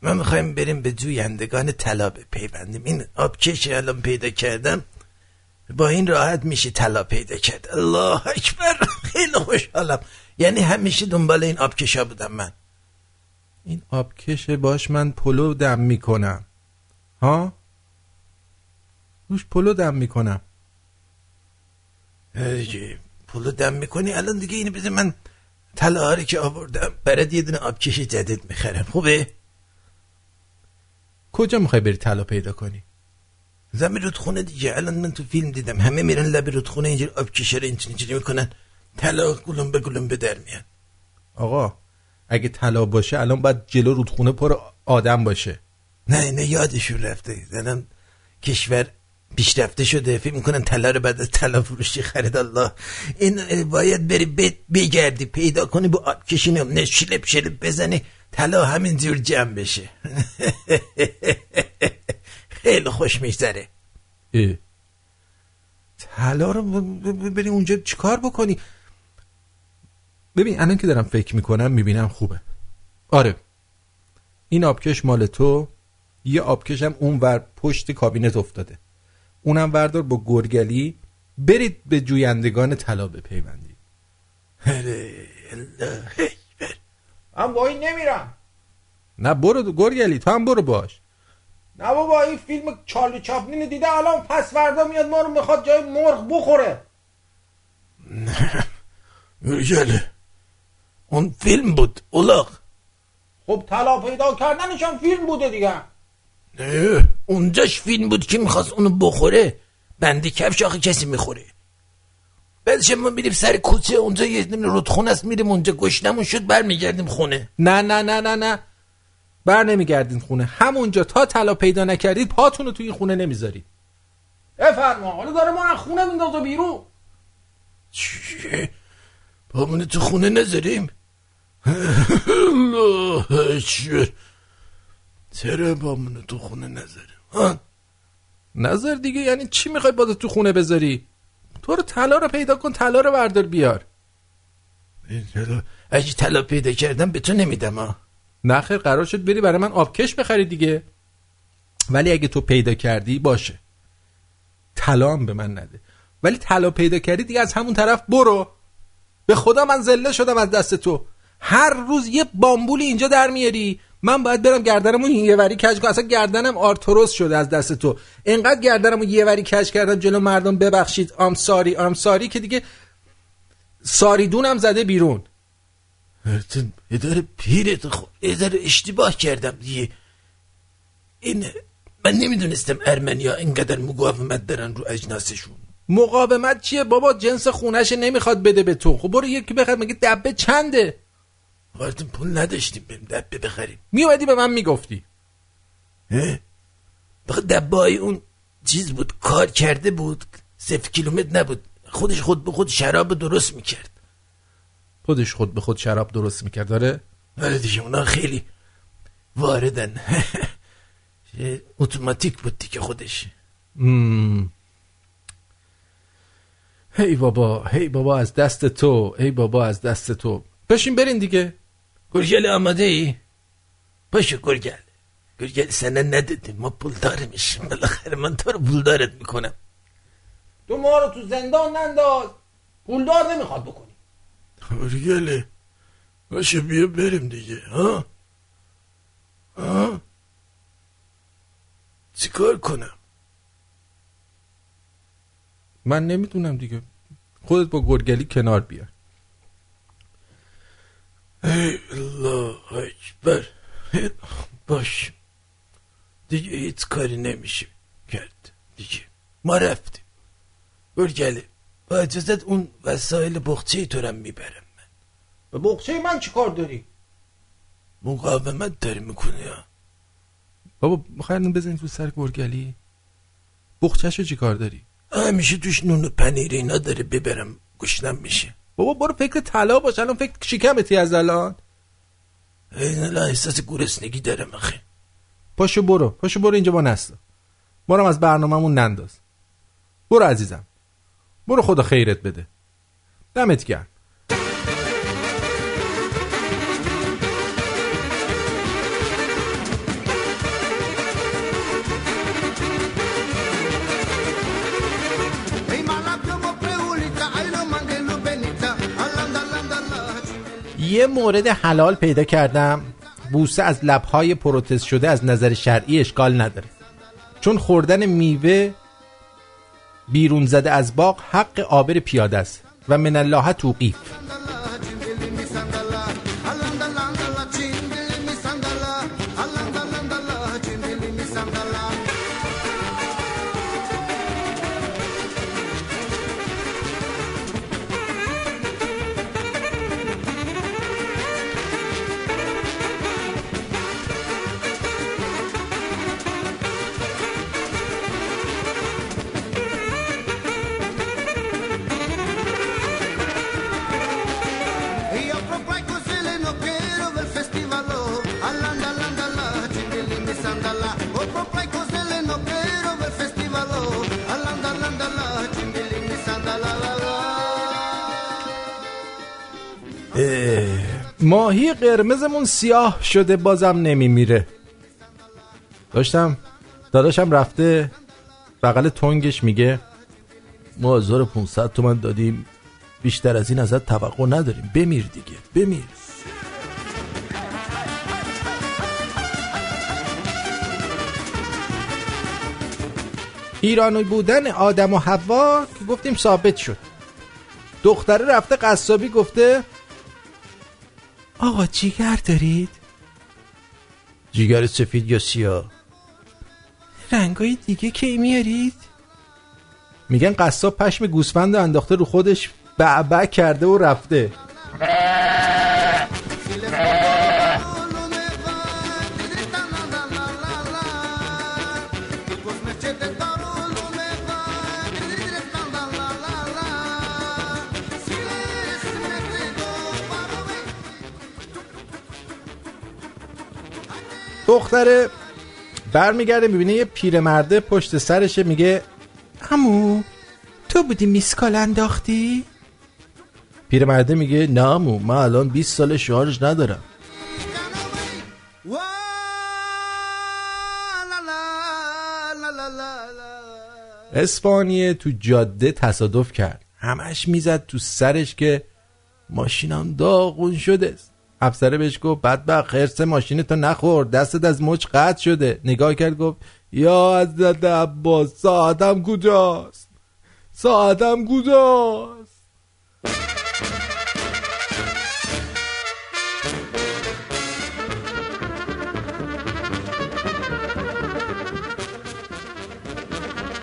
Speaker 1: ما می‌خوایم بریم به جویندگان طلا بپیوندیم. این آبکش الان پیدا کردم. با این راحت میشه طلا پیدا کرد. الله اکبر. خیلی خوشحالم. یعنی همیشه دنبال این آبکشا بودم من.
Speaker 17: این آبکش باش من پلو دم می‌کنم. ها؟ روش پلو دم می‌کنم.
Speaker 1: پولو دم می‌کنی؟ الان دیگه اینو بده من طلا که آوردم برات یه دونه آبکش جدید می‌خرم. خوبه؟
Speaker 17: کجا می‌خوای بری طلا پیدا کنی؟
Speaker 1: زمین رودخونه دیگه. الان من تو فیلم دیدم. همه میرن لب رودخونه اینجوری آبکشه رو اینجوری اینجوری می‌کنن. طلا گلم به گلم به در میان
Speaker 17: آقا اگه طلا باشه الان باید جلو رودخونه پر آدم باشه.
Speaker 1: نه نه یادشون رفته. الان کشور پیشرفته شده فکر می‌کنن طلا رو بعد از طلا فروشی خرید. الله. این باید بری ب- بگردی پیدا کنی با آب کشی نه شلپ شلپ بزنی طلا همینجور جمع بشه. خیلی خوش میگذره.
Speaker 17: طلا رو بری اونجا چیکار بکنی؟ ببین الان که دارم فکر می‌کنم می‌بینم خوبه. آره. این آبکش مال تو یه آبکش هم اون ور پشت کابینت افتاده. اونم وردار با گرگلی برید به جویندگان طلا بپیوندید.
Speaker 18: من با این نمیرم.
Speaker 17: نه برو گرگلی تو هم برو باش.
Speaker 18: نه بابا این فیلم چارلی چاپلین دیده الان پس فردا میاد ما رو می‌خواد جای مرغ بخوره.
Speaker 1: گرگله اون فیلم بود اولاق
Speaker 18: خب طلا پیدا کردنش هم فیلم بوده دیگه.
Speaker 1: نه اونجاش فیلم بود که می‌خواست اونو بخوره. بندی کفش آخه کسی می‌خوره. بعدش ما میریم سر کوچه اونجا یه دونه رودخونه است میریم اونجا. گشنمون شد برمیگردیم خونه.
Speaker 17: نه نه نه نه نه. بر نمیگردین خونه. همونجا تا طلا پیدا نکردید پاتون رو توی این خونه نمی‌ذارید.
Speaker 18: بفرما حالا داره ما خونه میندازه بیرون.
Speaker 1: چیه؟ تو خونه نذاریم؟ چرا بامونه تو خونه نذاریم ها؟
Speaker 17: نظر دیگه یعنی چی می‌خوای باز تو خونه بذاری؟ تو رو طلا رو پیدا کن طلا رو بردار بیار.
Speaker 1: اگه طلا پیدا کردم به تو نمیدم ها؟
Speaker 17: نه خیر قرار شد بری برای من آبکش بخری دیگه. ولی اگه تو پیدا کردی باشه. طلا هم به من نده. ولی طلا پیدا کردی دیگه از همون طرف برو. به خدا من زله شدم از دست تو.
Speaker 1: هر روز یه بامبولی اینجا در میاری. من باید برم گردنمو یه وری کج کنم. اصلا گردنم آرتروس شده از دست تو. انقدر گردنمو یه وری کج کردم جلو مردم ببخشید. آم ساری آم ساری که دیگه ساریدونم زده بیرون.
Speaker 7: اداره پیرت خود اداره اشتباه کردم دیگه. این من نمی‌دونستم ارمنیا اینقدر مقاومت دارن رو اجناسشون.
Speaker 1: مقاومت چیه؟ بابا جنس خونش نمی‌خواد بده به تو. خب برو یکی بخر مگه دبه چنده؟
Speaker 7: وارتون پول نداشتیم بریم دبه بخریم.
Speaker 1: میومدی به من می‌گفتی.
Speaker 7: بخاطر دبه های اون چیز بود کار کرده بود صفر کیلومتر نبود. خودش خود به خود شراب درست می‌کرد.
Speaker 1: خودش خود به خود شراب درست می‌کرد داره
Speaker 7: ولی دیگه اونا خیلی واردن. اتوماتیک بود دیگه خودش.
Speaker 1: مم. هی بابا هی بابا از دست تو هی بابا از دست تو. بشین برین دیگه.
Speaker 7: گرگل آماده ای؟ باشو گرگل گرگل سنه ندادیم ما پولدار میشیم بالاخره من تو رو پولدارت می‌کنم
Speaker 16: تو ما رو تو زندان ننداز پولدار نمی‌خواد بکنی
Speaker 7: گرگله باشه بیا بریم دیگه ها ها چیکار کنم
Speaker 1: من نمی‌دونم دیگه خودت با گرگلی کنار بیا
Speaker 7: ای الله اکبر باش دیگه هیچ کاری نمیشه کرد دیگه ما رفتیم گرگله با اجازت اون وسایل بخچه تو رو می‌برم
Speaker 16: به بخچه من چیکار داری
Speaker 7: مقاومت داری می‌کنی یا
Speaker 1: بابا خیلی بزنید تو سر گرگلی بخچهشو چی کار داری
Speaker 7: همیشه توش نون و پنیر اینا داره ببرم گشنم میشه
Speaker 1: بابا برو فکر طلا باش الان فکر شکمتی از الان.
Speaker 7: این احساس گرسنگی دارم اخی
Speaker 1: پاشو برو پاشو برو اینجا با نستا. برم از برنامهمون ننداز. برو عزیزم. برو خدا خیرت بده. دمت گرم. یه مورد حلال پیدا کردم. بوسه از لبهای پروتز شده از نظر شرعی اشکال نداره. چون خوردن میوه بیرون زده از باغ حق آبر پیاده است و من الله توقیف. ماهی قرمزمون سیاه شده بازم نمیمیره. داشتم داداشم رفته بغل تنگش میگه
Speaker 7: ما 1500 تومن دادیم بیشتر از این ازت توقع نداریم. بمیر دیگه بمیر.
Speaker 1: ایرانی بودن آدم و حوا که گفتیم ثابت شد. دختره رفته قصابی گفته آقا جیگر دارید؟
Speaker 7: جیگر سفید یا سیاه؟
Speaker 1: رنگای دیگه کی میارید؟ میگن قصاب پشم گوسفند انداخته رو خودش بعبع کرده و رفته. دختره برمیگرده می‌بینه یه پیرمرده پشت سرشه میگه همو تو بودی میسکال انداختی؟ پیرمرده میگه نه عمو، من الان 20 سال شارژ ندارم. اسپانیه تو جاده تصادف کرد. همش می‌زد تو سرش که ماشینم داغون شده است. افسره بهش گفت بدبخت خرس ماشین تو نخور دستت از مچ قطع شده نگاه کرد گفت یا حضرت عباس ساعتم کجاست ساعتم کجاست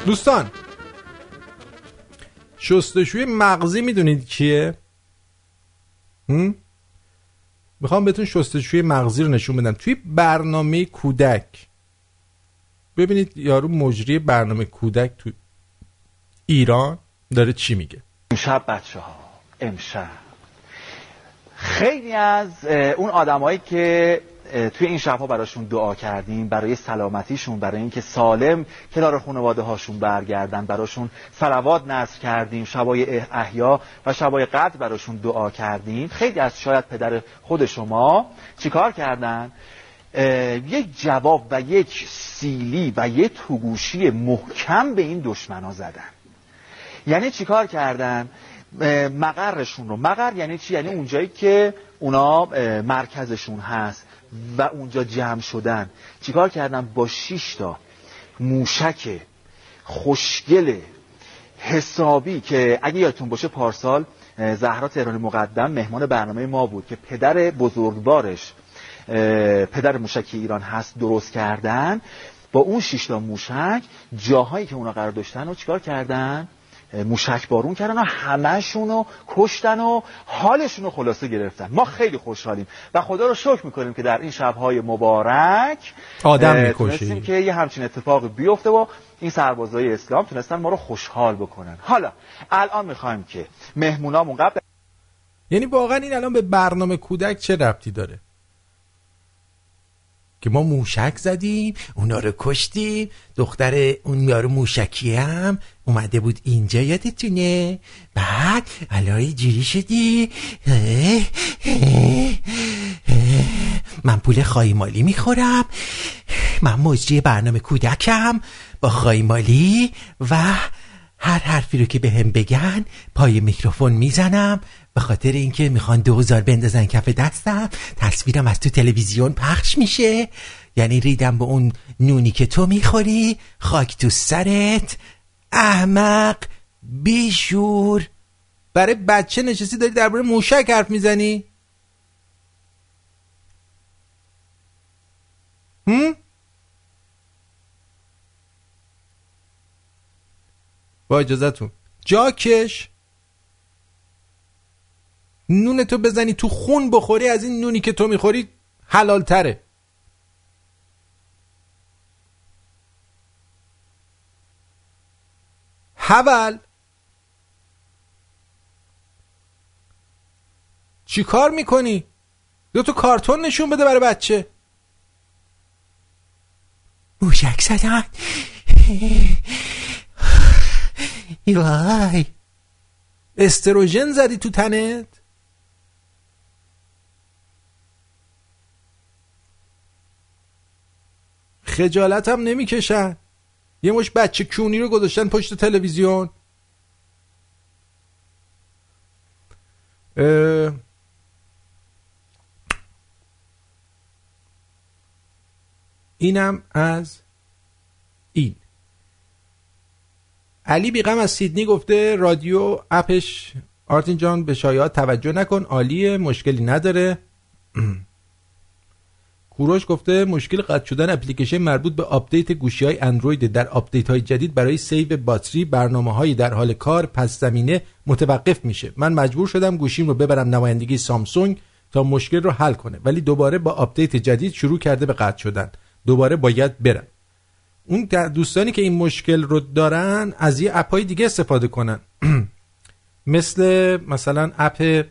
Speaker 1: دوستان شستشوی مغزی می‌دونید کیه؟ هم؟ می‌خوام بهتون شستشوی مغزی رو نشون بدم. توی برنامه کودک. ببینید یارو مجری برنامه کودک تو ایران داره چی میگه؟
Speaker 19: امشب بچه ها امشب. خیلی از اون آدمایی که توی این شبها براشون دعا کردیم برای سلامتیشون برای اینکه سالم کنار خانواده هاشون برگردن براشون صلوات نصر کردیم شبای احیا و شبای قدر براشون دعا کردیم. خیلی از شاید پدر خود شما چیکار کردن؟ یک جواب و یک سیلی و یک توگوشی محکم به این دشمنا زدن. یعنی چیکار کردن؟ مقرشون رو. مقر یعنی چی؟ یعنی اونجایی که اونا مرکزشون هست. و اونجا جمع شدن. چیکار کردن با 6 تا موشک خوشگل حسابی که اگه یادتون باشه پارسال زهرا تهرانی مقدم مهمان برنامه ما بود که پدر بزرگوارش پدر موشک ایران هست درست کردن. با اون شش تا موشک جاهایی که اونا قرار داشتن رو چیکار کردن؟ موشک بارون کردن و همهشون رو کشتن و حالشون رو خلاصه گرفتن. ما خیلی خوشحالیم و خدا رو شکر می‌کنیم که در این شبهای مبارک
Speaker 1: آدم
Speaker 19: اه،
Speaker 1: می‌کشی.
Speaker 19: تونستیم که یه همچین اتفاقی بیفته و این سربازای اسلام تونستن ما رو خوشحال بکنن. حالا الان می‌خوایم که مهمونامون قبل
Speaker 1: یعنی واقعا این الان به برنامه کودک چه ربطی داره؟ که ما موشک زدیم اونا رو کشتیم. دختر اون یارو موشکی هم اومده بود اینجا یادتونه؟ بعد الان جوری شدی. من پول خایمالی می‌خورم. من مجری برنامه کودکم با خایمالی و هر حرفی رو که به هم بگن پای میکروفون می‌زنم. به خاطر اینکه می‌خوان دوزار بندازن کف دستم تصویرم از تو تلویزیون پخش میشه. یعنی ریدم به اون نونی که تو می‌خوری خاک تو سرت. احمق بیشور. برای بچه نشستی داری درباره موشک حرف می‌زنی؟ هم؟ با اجازتون جاکش. نون تو بزنی تو خون بخوری از این نونی که تو می‌خوری حلال تره حول چی کار می‌کنی؟ دو تا کارتون نشون بده برای بچه. موشک زدن وای. استروژن زدی تو تنت؟ خجالت هم نمی‌کشن. یه مش بچه کونی رو گذاشتن پشت تلویزیون. اه، اینم از این. علی بیغم از سیدنی گفته رادیو app ش آرتین جان به شایعات توجه نکن عالیه مشکلی نداره. کوروش گفته مشکل قطع شدن اپلیکیشن مربوط به آپدیت گوشی های اندروید در آپدیت های جدید برای save battery برنامه های در حال کار پس زمینه متوقف میشه. من مجبور شدم گوشیم رو ببرم نمایندگی سامسونگ تا مشکل رو حل کنه ولی دوباره با آپدیت جدید شروع کرده به قطع شدن. دوباره باید برم. اون دوستانی که این مشکل رو دارن از یه app های دیگه استفاده کنن. مثل مثلا app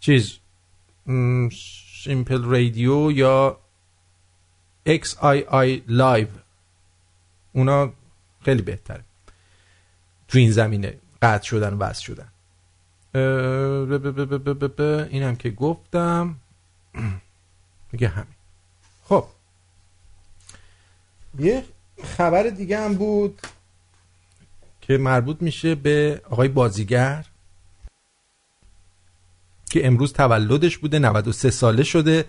Speaker 1: چیز Simple Radio یا XiiaLive اونا خیلی بهتره. تو این زمینه قطع شدن و وصل شدن. اینم که گفتم. دیگه همین. خب. یه خبر دیگه هم بود که مربوط میشه به آقای بازیگر. که امروز تولدش بوده 93 ساله شده.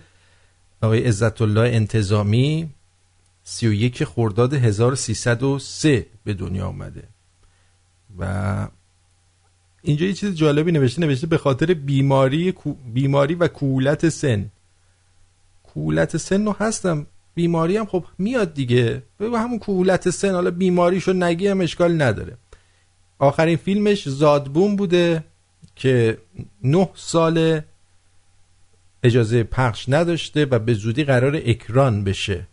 Speaker 1: آقای عزت الله انتظامی 31 خرداد 1303 به دنیا آمده و اینجا یه چیز جالبی نوشته نوشته به خاطر بیماری بیماری و کولت سن. کولت سن رو هستم بیماری هم خب میاد دیگه. به همون کولت سن حالا بیماریشو نگی هم اشکال نداره. آخرین فیلمش زادبون بوده. که نه سال اجازه پخش نداشته و به زودی قرار اکران بشه.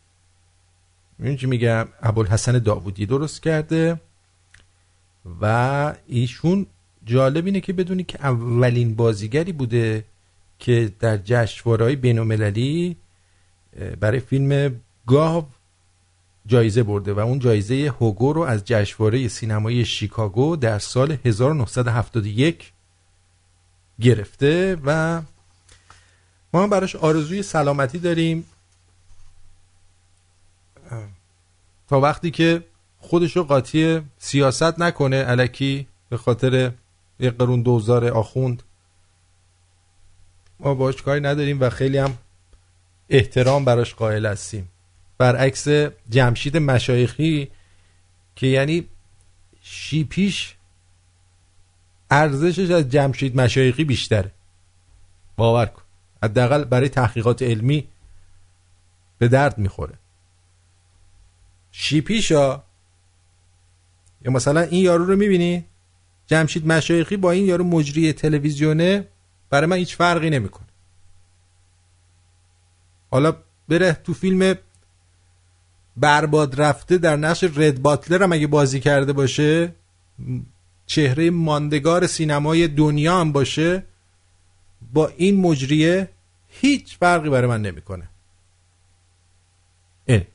Speaker 1: این چی میگم ابوالحسن داوودی درست کرده و ایشون جالب اینه که بدونی که اولین بازیگری بوده که در جشنواره‌های بین‌المللی برای فیلم گاو جایزه برده و اون جایزه هوگو رو از جشنواره سینمایی شیکاگو در سال 1971 گرفته و ما هم براش آرزوی سلامتی داریم. تا وقتی که خودش رو قاطی سیاست نکنه علکی به خاطر یک قرون دوزار آخوند. ما باش کاری نداریم و خیلی هم احترام براش قائل هستیم. برعکس جمشید مشایخی که یعنی شیپیش ارزشش از جمشید مشایخی بیشتره. باور کن. حداقل برای تحقیقات علمی به درد می‌خوره. شیپیشا یا مثلا این یارو رو می‌بینی؟ جمشید مشایخی با این یارو مجری تلویزیونه برای من هیچ فرقی نمی‌کنه. حالا بره تو فیلم برباد رفته در نقش رد باتلر هم اگه بازی کرده باشه چهره ماندگار سینمای دنیا هم باشه با این مجریه هیچ فرقی برای من نمی‌کنه. این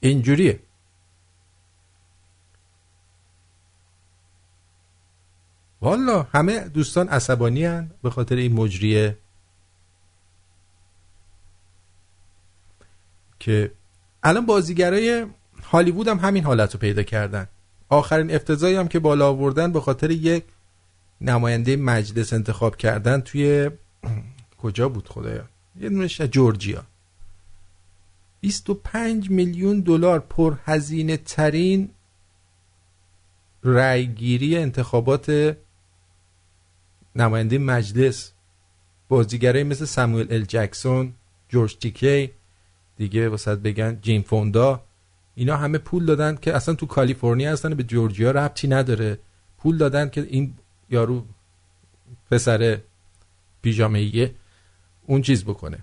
Speaker 1: اینجوریه. والا همه دوستان عصبانی هن به خاطر این مجریه که الان بازیگرای هالیوود هم همین حالت رو پیدا کردن. آخرین افتضایی هم که بالا آوردن به خاطر یک نماینده مجلس انتخاب کردن توی کجا بود خدایا؟ یه دونش جورجیا. 25 میلیون دلار پر هزینه ترین رأیگیری انتخابات نماینده مجلس. بازیگرای مثل ساموئل ال جکسون جورج تیکی دیگه واسه بگن جیم فوندا. اینا همه پول دادن که اصلا تو کالیفرنیا هستن به جورجیا ربطی نداره. پول دادن که این یارو پسر پیژامه اون چیز بکنه.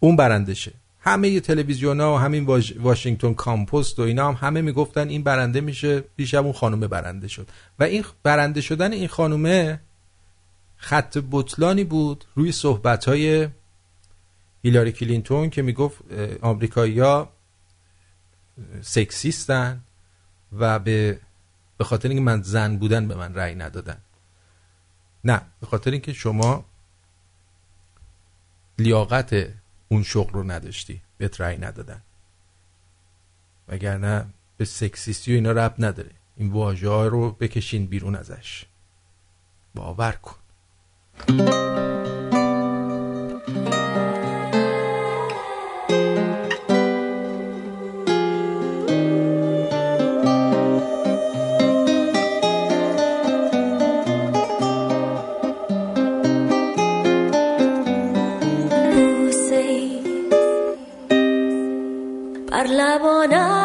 Speaker 1: اون برندشه. همه تلویزیون ها و همین واش... واشنگتن کامپوست و اینا هم همه می‌گفتن این برنده میشه دیشب اون خانومه برنده شد. و این برنده شدن این خانومه خط بطلانی بود روی صحبت های هیلاری کلینتون که می‌گفت آمریکایی ها سکسیستن و به به خاطر اینکه من زن بودن به من رأی ندادن. نه به خاطر اینکه شما لیاقت اون شغل رو نداشتی بهت رأی ندادن. وگرنه به سکسیستی و اینا رب نداره. این واژه رو بکشین بیرون ازش. باور کن.
Speaker 20: بر لبانم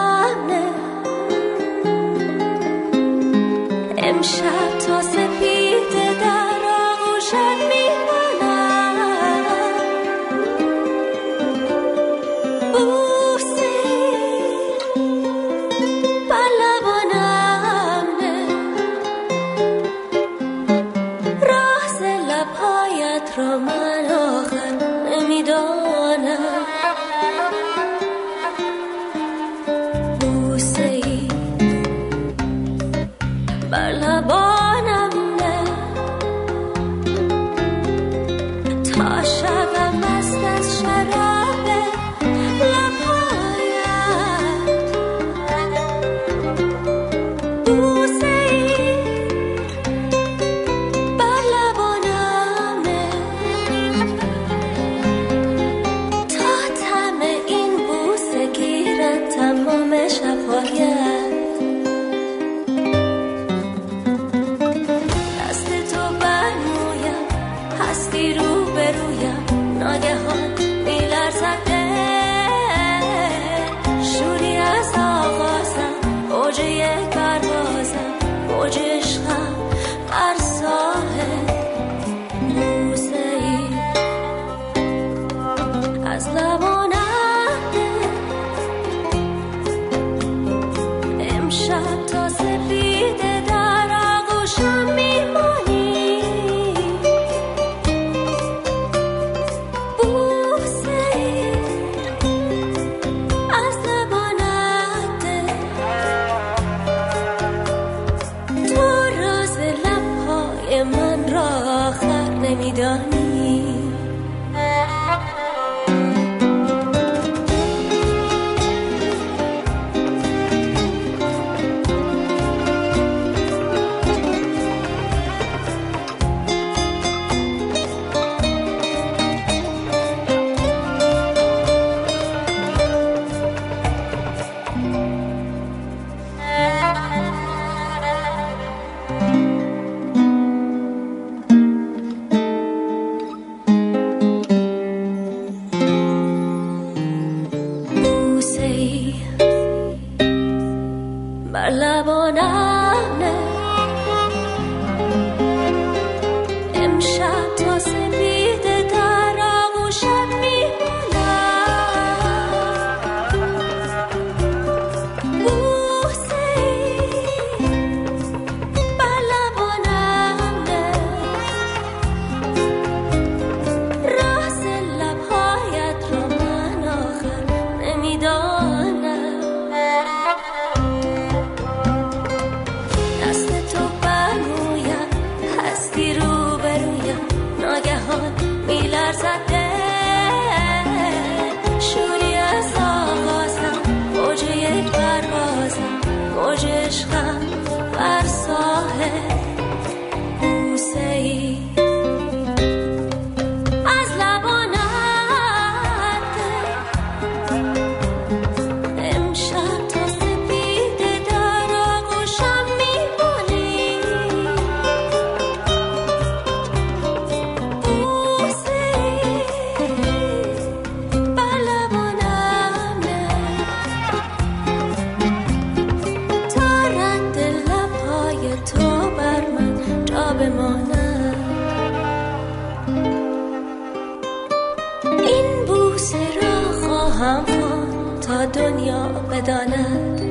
Speaker 20: دنیا بداند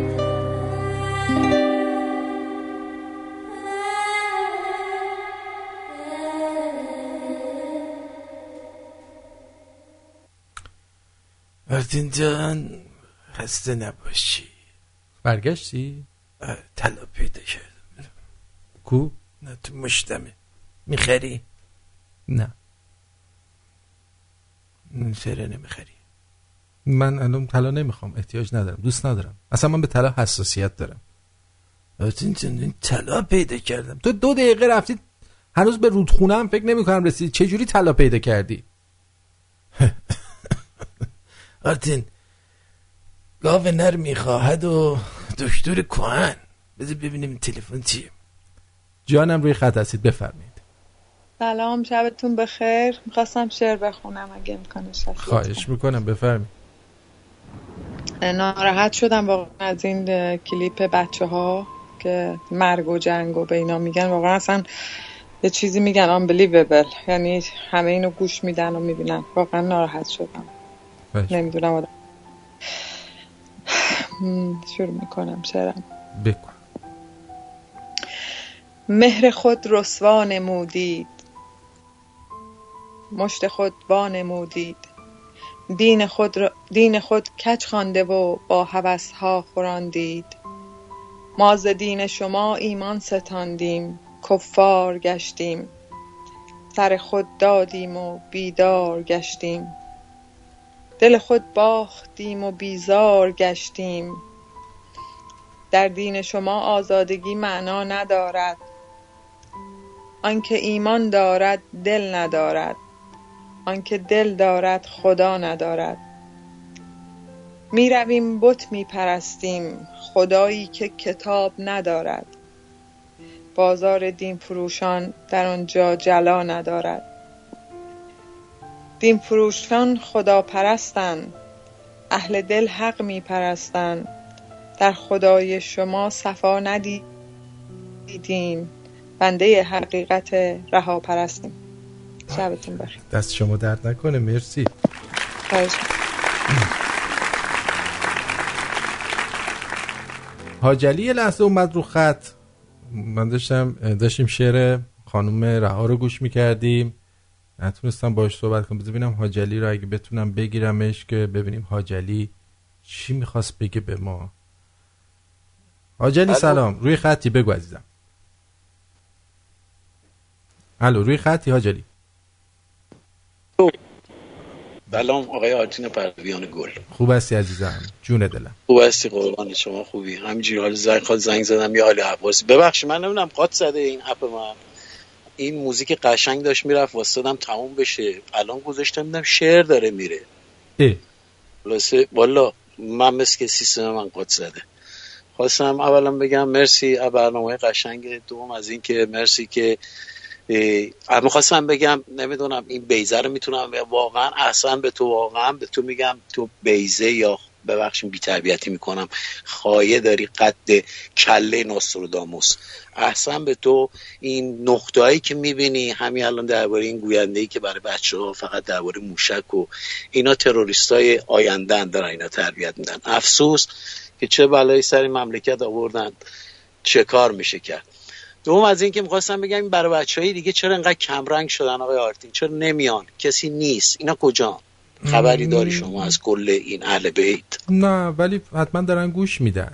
Speaker 7: مردین جان خسته نباشی
Speaker 1: برگشتی؟
Speaker 7: طلا پیدا کردم
Speaker 1: کو؟
Speaker 7: نه تو مشتمه می‌خری؟
Speaker 1: نه
Speaker 7: چرا نمی‌خری؟
Speaker 1: من الان طلا نمی‌خوام احتیاج ندارم دوست ندارم. اصلا من به طلا حساسیت دارم.
Speaker 7: طلا پیدا کردم.
Speaker 1: تو دو دقیقه رفتی هنوز به رودخونه هم فکر نمی کنم رسیدی. چه جوری طلا پیدا کردی؟
Speaker 7: آرتین گاو نر می‌خواهد و دکتر کهن بذار ببینیم تلفن چیه.
Speaker 1: جانم روی خط هستید بفرمایید.
Speaker 21: سلام شبتون بخیر. می‌خواستم شعر بخونم اگه امکانش هست.
Speaker 1: خواهش می‌کنم بفرمایید.
Speaker 21: ناراحت شدم واقعا از این کلیپ بچه ها که مرگ و جنگ و به اینا میگن. واقعا اصلا یه چیزی میگن unbelievable. یعنی همه اینو گوش میدن و می‌بینن. واقعا ناراحت شدم. نمی‌دونم آدم. شروع می‌کنم. شعرم
Speaker 1: بگو.
Speaker 21: مهر خود رسوا نمودید. مشت خود وانمودید. دین خود, را- دین خود کج خوانده و با هوسها خوراندید؟ ما ز دین شما ایمان ستاندیم کفار گشتیم. سر خود دادیم و بیدار گشتیم. دل خود باختیم و بیزار گشتیم. در دین شما آزادگی معنا ندارد. آنکه ایمان دارد دل ندارد. آنکه دل دارد خدا ندارد. می رویم بت می پرستیم خدایی که کتاب ندارد. بازار دین فروشان در آنجا جلا ندارد. دین فروشان خدا اهل دل حق می پرستن در خدای شما صفا ندیدیم. بنده حقیقت رها پرستیم شبتون بخیر.
Speaker 1: دست شما درد نکنه مرسی.
Speaker 21: خواهش
Speaker 1: حاجلی یه لحظه اومد رو خط. من داشتم داشتیم شعر خانم رها رو گوش می‌کردیم. نتونستم باش صحبت کنم. ببینم حاجلی رو اگه بتونم بگیرمش که ببینیم حاجلی چی می‌خواست بگه به ما. حاجلی. سلام. روی خطی بگو عزیزم. الو روی خطی حاجلی
Speaker 22: سلام آقای آرتین پرویان گل.
Speaker 1: خوب هستی عزیزم. جون دلم.
Speaker 22: خوب هستی قربان شما خوبی. همینجوری حال زنگ خواهد زنگ زدم یه حال حواسی ببخشید من نمی‌دونم قات زده این اپ من. این موزیک قشنگ داشت می‌رفت واسدم تموم بشه. الان گذاشتم دیدم شعر داره میره. خلاصه والا من مثل که سیستم من قات زده. خواستم اولا بگم مرسی از برنامه قشنگ دوم از این که مرسی که می‌خواستم بگم نمی‌دونم این بیزه رو می‌تونم. واقعا احسن به تو واقعا به تو میگم تو بیزه یا ببخشید بی تربیتی می‌کنم. خایه داری قد کله ناستروداموس احسن به تو این نقطهایی که می‌بینی همین الان درباره این گوینده ای که برای بچه ها فقط درباره موشک و اینا تروریست های آینده دارن اینا تربیت میدن. افسوس که چه بلایی سر مملکت آوردن چه کار میشه کرد. دوم از اینکه می‌خواستم بگم این برای بچه دیگه چرا انقدر کمرنگ شدن آقای آرتین؟ چرا نمیان؟ کسی نیست. اینا کجا؟ خبری داری شما از کل این اهل بیت؟
Speaker 1: نه ولی حتما دارن گوش میدن.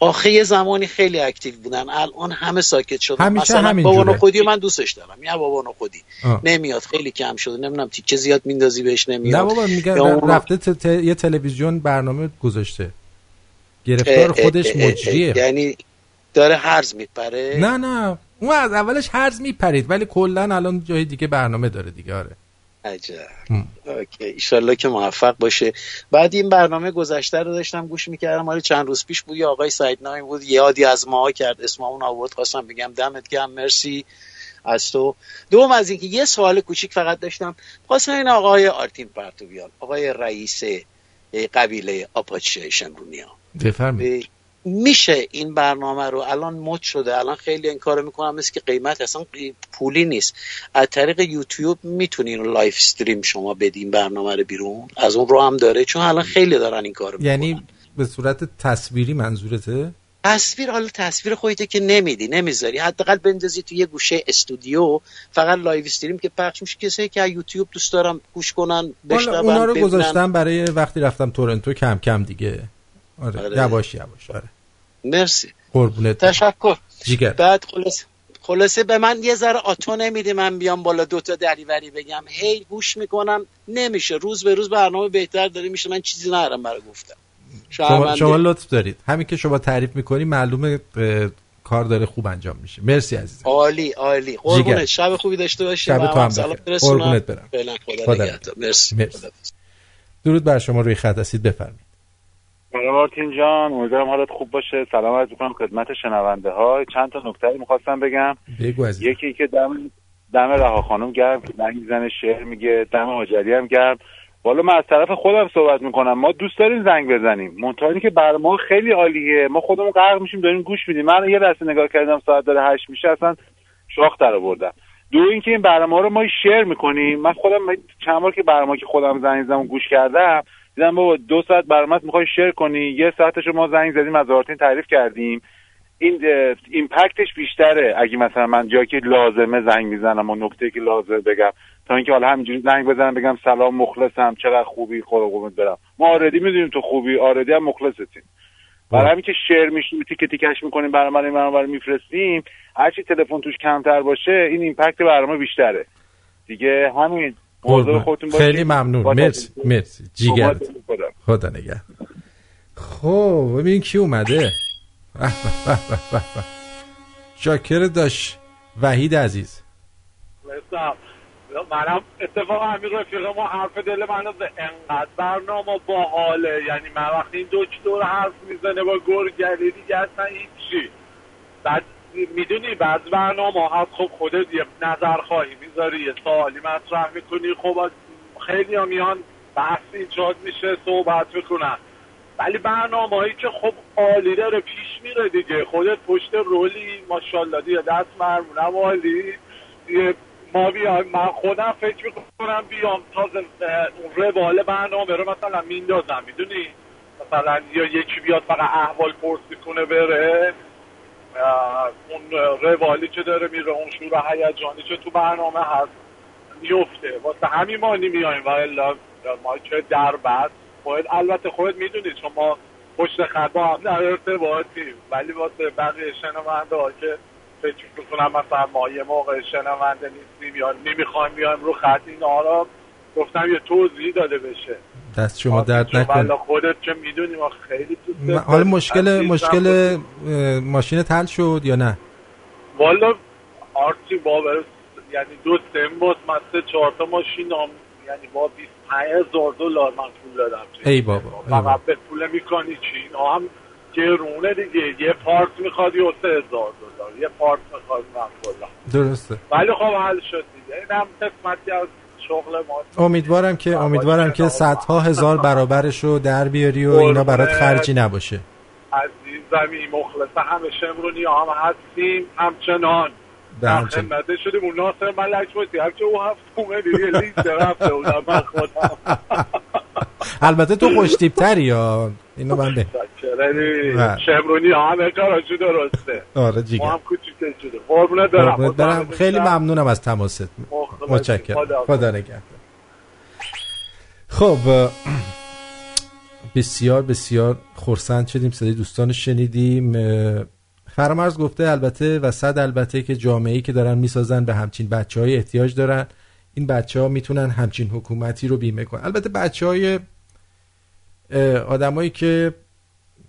Speaker 22: آخه یه زمانی خیلی اکتیو بودن. الان همه ساکت شدن.
Speaker 1: همیشه
Speaker 22: مثلا
Speaker 1: همینجوره.
Speaker 22: بابا خودی من دوستش دارم. یا بابا خودی
Speaker 1: آه.
Speaker 22: نمیاد. خیلی کم شده. نمی‌دونم تیکه زیاد میندازی بهش نمیاد.
Speaker 1: نه بابا
Speaker 22: اون-
Speaker 1: رفته ت- ت- یه تلویزیون برنامه گذاشته. گرفتار خودش مجریه.
Speaker 22: یعنی داره هرز میپره؟
Speaker 1: نه نه. اون از اولش هرز میپرید ولی کلا الان جای دیگه برنامه داره دیگه آره.
Speaker 22: عجب. اوکی. ایشالله که موفق باشه. بعد این برنامه گذشته رو داشتم گوش می‌کردم. حالا چند روز پیش بود یه آقای سعید نامی بود یادی از ما کرد. اسم اون آورد خواستم بگم دمت گرم مرسی از تو. دوم از اینکه یه سوال کوچیک فقط داشتم. خواستم این آقای آرتین پرتویان آقای رئیس قبیله آپاچه شمرونیا
Speaker 1: بفرمایید.
Speaker 22: میشه این برنامه رو. الان مد شده. الان خیلی این کارو می‌کنم مثل که قیمت اصلا پولی نیست. از طریق یوتیوب می‌تونین live stream شما بدین برنامه رو بیرون. از اون رو هم داره. چون الان خیلی دارن این کارو
Speaker 1: یعنی به صورت تصویری منظورته؟
Speaker 22: تصویر حالا تصویر خودته که نمیدی نمی‌ذاری. حداقل بندازی تو یه گوشه استودیو. فقط live stream که پخش میشه. کسایی که از یوتیوب دوست دارم گوش کنن بشنون
Speaker 1: اونا رو. گذاشتم برای وقتی رفتم تورنتو کم کم دیگه. آره,
Speaker 22: آره.
Speaker 1: یواش یواش. آره.
Speaker 22: مرسی.
Speaker 1: قربونت.
Speaker 22: تشکر.
Speaker 1: جیگر.
Speaker 22: بعد خلاص خلاصه به من یه ذره آتو نمیده من بیام بالا دوتا دریوری بگم. هی گوش می‌کنم. نمیشه. روز به روز برنامه بهتر داره. میشه من چیزی ندارم برای گفتم
Speaker 1: شما. شما لطف دارید. همین که شما تعریف می‌کنی معلومه اه، کار داره خوب انجام میشه. مرسی عزیزم.
Speaker 22: عالی عالی. قربونت. شب خوبی داشته باشی.
Speaker 1: شب تو هم بخیر. قربونت برم.
Speaker 22: فعلا خدا
Speaker 1: خدا
Speaker 22: نگهدار. مرسی.
Speaker 1: مرسی. درود بر شما روی خط هستید. بفرمایید.
Speaker 23: سلام مارتین جان امیدوارم حالت خوب باشه. سلام عرض می‌کنم خدمت شنونده ها چند تا نکته می‌خواستم بگم.
Speaker 1: بگو
Speaker 23: یکی که دم دم رها خانم گرم زنگ می‌زنه شعر میگه دم حاجری هم گرم. والا من از طرف خودم صحبت می‌کنم. ما دوست داریم زنگ بزنیم. منتها که بر ما خیلی عالیه. ما خودمون غرق میشیم داریم گوش میدیم. من یه لحظه نگاه کردم ساعت داره هشت میشه اصلا شاخ در آوردم. دو اینکه این برنامه رو ما شیر می‌کنیم. من خودم چند بار که برنامه که خودم زنگ زدم گوش کردم دیدم بابا دو ساعت برنامه می‌خوای share کنی یه ساعتش ما زنگ زدیم از آرتین تعریف کردیم. این impact ش بیشتره اگه مثلا من جایی که لازمه زنگ می‌زنم و نکته که لازمه بگم. تا اینکه حالا همینجوری زنگ بزنم بگم سلام مخلصم چقدر خوبی خدا قربونت برم. ما already می‌دونیم تو خوبی already هم مخلصتیم. برای همین که share میشیم تیکه تیکش می‌کنیم رو این برنامه میفرستیم. هرچی تلفن توش کمتر باشه این impact برنامه بیشتره. دیگه همین
Speaker 1: خیلی ممنون.
Speaker 23: با
Speaker 1: مرسی. مرسی. جیگر.
Speaker 23: خدا.
Speaker 1: نگه. خب ببین کی اومده. شاکر داشت وحید عزیز.
Speaker 24: مثلا منم اتفاق همین رفیق ما حرف دل منو به انقدر برنامه باحاله. یعنی من وقتی این دکتر حرف می‌زنه با گرگلی دیگه اصلا هیچی. بعد می‌دونی بعض برنامه هست خب خودت یه نظر خواهی می‌ذاری یه سوالی مطرح می‌کنی خب خیلی میان بحث ایجاد میشه صحبت می‌کنن. ولی برنامه هایی که خب عالی داره پیش میره دیگه. خودت پشت رولی ماشاءالله دیگه دست مرمونم عالی ما بیایم من خودم فکر می‌کنم بیام تازه اون روال برنامه رو مثلا میندازم می‌دونی؟ مثلا یا یکی بیاد فقط احوال پرسی کنه بره. اون روالی که داره میره اون شور هیجانی که تو برنامه هست میفته. واسه همین ما نمیایم و ما که در بعد خود البته خود می‌دونید چون ما پشت خط هم در ارتباطیم ولی واسه بقیه شنونده ها که فکر می‌کنم مثلا ما یه موقع شنونده نیستیم یا نمی‌خوایم بیایم رو خط اینا را گفتم یه توضیح داده بشه.
Speaker 1: دست شما درد نکنه.
Speaker 24: خودت که می‌دونی ما خیلی تو
Speaker 1: حالا مشکل مشکل ماشین تل شد یا نه؟
Speaker 24: والا آرتی با یعنی دو سه ماه من سه چهار تا ماشین هم یعنی با 25 هزار دلار من پول دادم.
Speaker 1: ای بابا.
Speaker 24: فقط به پول می‌کنی چی؟ اینا هم گرونه دیگه. یه پارت می‌خواد یا سه هزار دلار. یه پارت می‌خواد من کلا
Speaker 1: درسته.
Speaker 24: ولی خب حل شد دیگه. این هم قسمتی از شغل ما
Speaker 1: امیدوارم که امیدوارم که صدها هزار برابرش رو در بیاری و اینا برات خرجی نباشه.
Speaker 24: عزیزمی مخلص همه شمرونی هم هستیم همچنان.
Speaker 1: به
Speaker 24: در. خدمت شدیم. اون ناصر ملک بودی. هر که او هفت اومدی یه لیست رفته بودم من خودم.
Speaker 1: البته تو خوشتیبتری یا؟ اینو من به.
Speaker 24: شمرونی همه کاراشو درسته.
Speaker 1: آره
Speaker 24: ما
Speaker 1: جیگر
Speaker 24: هم کوچیکه شده. قربونت برم.
Speaker 1: خیلی ممنونم از تماست. متشکرم.
Speaker 24: خدا.
Speaker 1: نگهدار. خب بسیار بسیار خورسند شدیم. صدای دوستان شنیدیم. فرامرز گفته البته و صد البته که جامعه‌ای که دارن می‌سازن به همچین بچه های احتیاج دارن. این بچه ها می‌تونن همچین حکومتی رو بیمه کنن. البته بچه های آدمایی که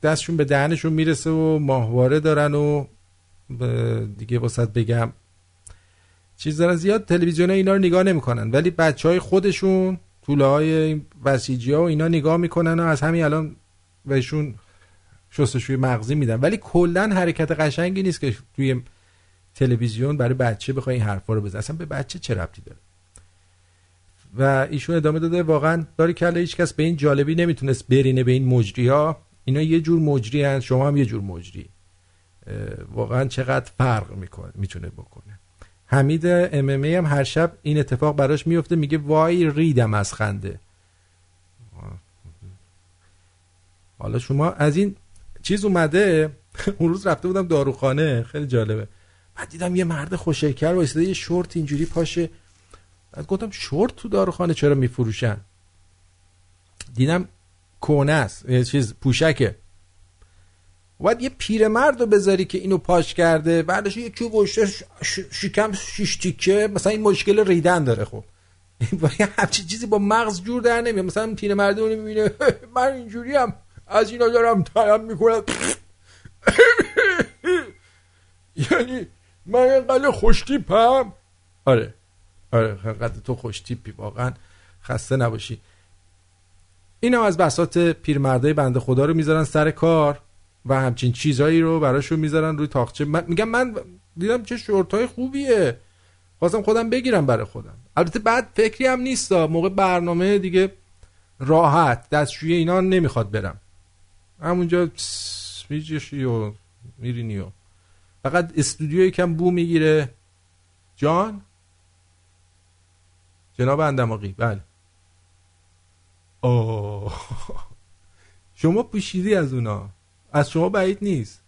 Speaker 1: دستشون به دهنشون می‌رسه و ماهواره دارن و دیگه واسط بگم. چیز دارن زیاد تلویزیون اینا رو نگاه نمی‌کنن ولی بچه های خودشون طوله های بسیجی ها و اینا نگاه می‌کنن و از همین الان بهشون شستشوی مغزی میدن. ولی کلا حرکت قشنگی نیست که توی تلویزیون برای بچه بخوای این حرفا رو بزنی. اصلا به بچه چه ربطی داره؟ و ایشون ادامه داده واقعا داری کله هیچ کس به این جالبی نمی‌تونست برینه به این مجری ها اینا یه جور مجری هن شما هم یه جور مجری. واقعا چقدر فرق می‌کنه می‌تونه بکنه. حمید ام هم هر شب این اتفاق براش میفته میگه وای ریدم از خنده. حالا شما از این چیز اومده اون روز رفته بودم داروخانه خیلی جالبه. بعد دیدم یه مرد خوشکر و یه شورت اینجوری پاشه. بعد گفتم شورت تو داروخانه چرا میفروشن؟ دیدم کونه است یه چیز پوشکه. باید یه پیرمرد رو بذاری که اینو پاش کرده بعدش یکی گوشه ش- ش- شکم شیش تیکه مثلا این مشکل ریدن داره خب. یه همچین چیزی با مغز جور در نمیاد. مثلا پیرمرد اونو می‌بینه من اینجوری هم از اینا دارم طلب می‌کنم. یعنی من اینقدر خوشتیپم آره. آره اینقدر تو خوشتیپی واقعا خسته نباشی. این هم از بسات پیرمردای بنده خدا رو می‌ذارن سر کار و همچین چیزایی رو براشون می‌ذارن روی تاخچه. من میگم من دیدم چه شورتای خوبیه. خواستم خودم بگیرم برای خودم. البته بعد فکری هم نیست موقع برنامه دیگه راحت دستشوی اینا نمی‌خواد برم. همونجا میجشی و میرینی و. فقط استودیو یکم بو می‌گیره. جان؟ جناب اندماقی بله. آه شما پوشیدی از اونا. از شما بعید نیست.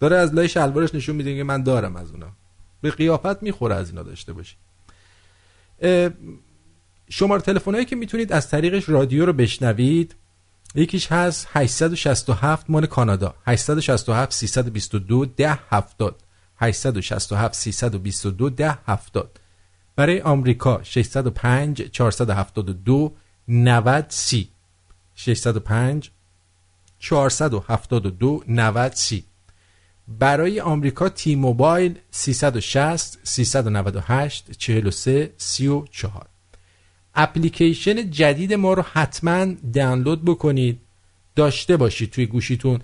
Speaker 1: داره از لای شلوارش نشون میده که من دارم از اونا. به قیافت می‌خوره از اینا داشته باشی. شماره تلفن هایی که می‌تونید از طریقش رادیو رو بشنوید. یکیش هست 867 مال کانادا. 867 322 ده 70 867 322 ده 70 برای آمریکا 605 472 90 30 605 472 90 30 برای آمریکا تی موبایل 360 398 43 34 اپلیکیشن جدید ما رو حتما دانلود بکنید. داشته باشید توی گوشیتون.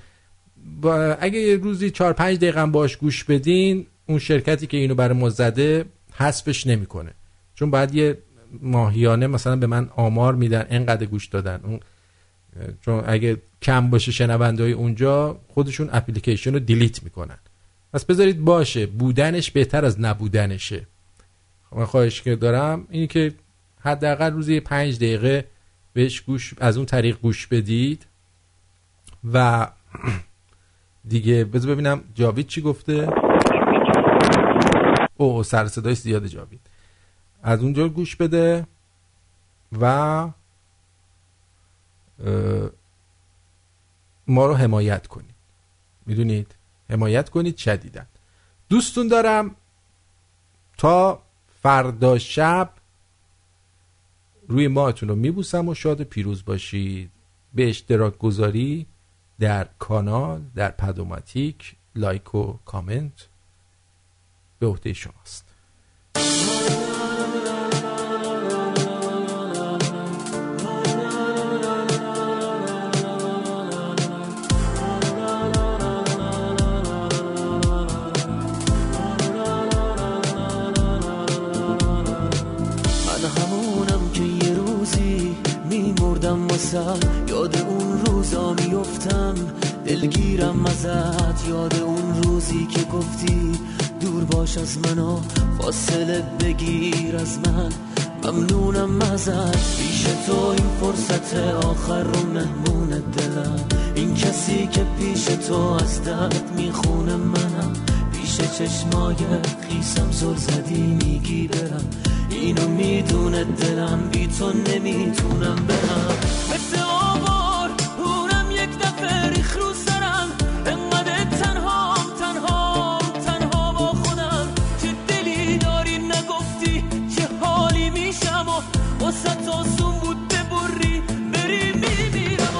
Speaker 1: اگه یه روزی 4 5 دقیقه باش گوش بدین اون شرکتی که اینو برای ما زده حذفش نمی‌کنه. چون باید یه ماهیانه مثلا به من آمار میدن انقدر گوش دادن. اون چون اگه کم باشه شنونده های اونجا خودشون اپلیکیشن رو دیلیت می‌کنن. پس بذارید باشه بودنش بهتر از نبودنشه. من خواهش که دارم اینی که حداقل روزی پنج دقیقه بهش گوش از اون طریق گوش بدید. و دیگه بذار ببینم جاوید چی گفته. او سر صدای زیاد جاوید. از اونجا گوش بده و ما رو حمایت کنید. می‌دونید؟ حمایت کنید شدیدن دوستون دارم تا فردا شب روی ماهتون رو میبوسم و شاد پیروز باشید. به اشتراک گذاری در کانال در پدوماتیک لایک و کامنت. به عهده شماست.
Speaker 25: یاد اون روزا میفتم دلگیرم ازت. یاد اون روزی که گفتی دور باش از منو فاصله بگیر از من. ممنونم ازت. پیش تو این فرصت آخر رو مهمون دلم. این کسی که پیش تو از درد می‌خونه منم. پیش چشمای خیسم زل زدی میگی برم اینو می‌دونه دلم بی تو نمی‌تونم برم مثل آوار اونم یک دفعه ریخ رو و واسه آسون بود ببری بری میمیرم.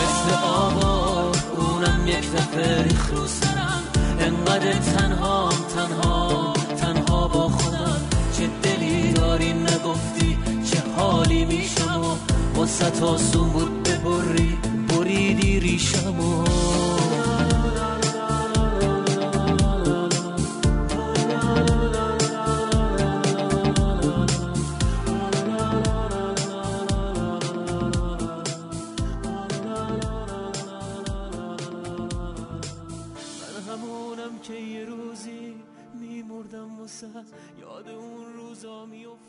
Speaker 25: مثل آوار اونم یک دفعه ریخ رو سرم. انقدر تنهام تنهام تنها با خودم. چه دلی داری نگفتی چه حالی میشم. و واسه آسون بود ببری بریدی ریشم و یاد اون روزا میفتم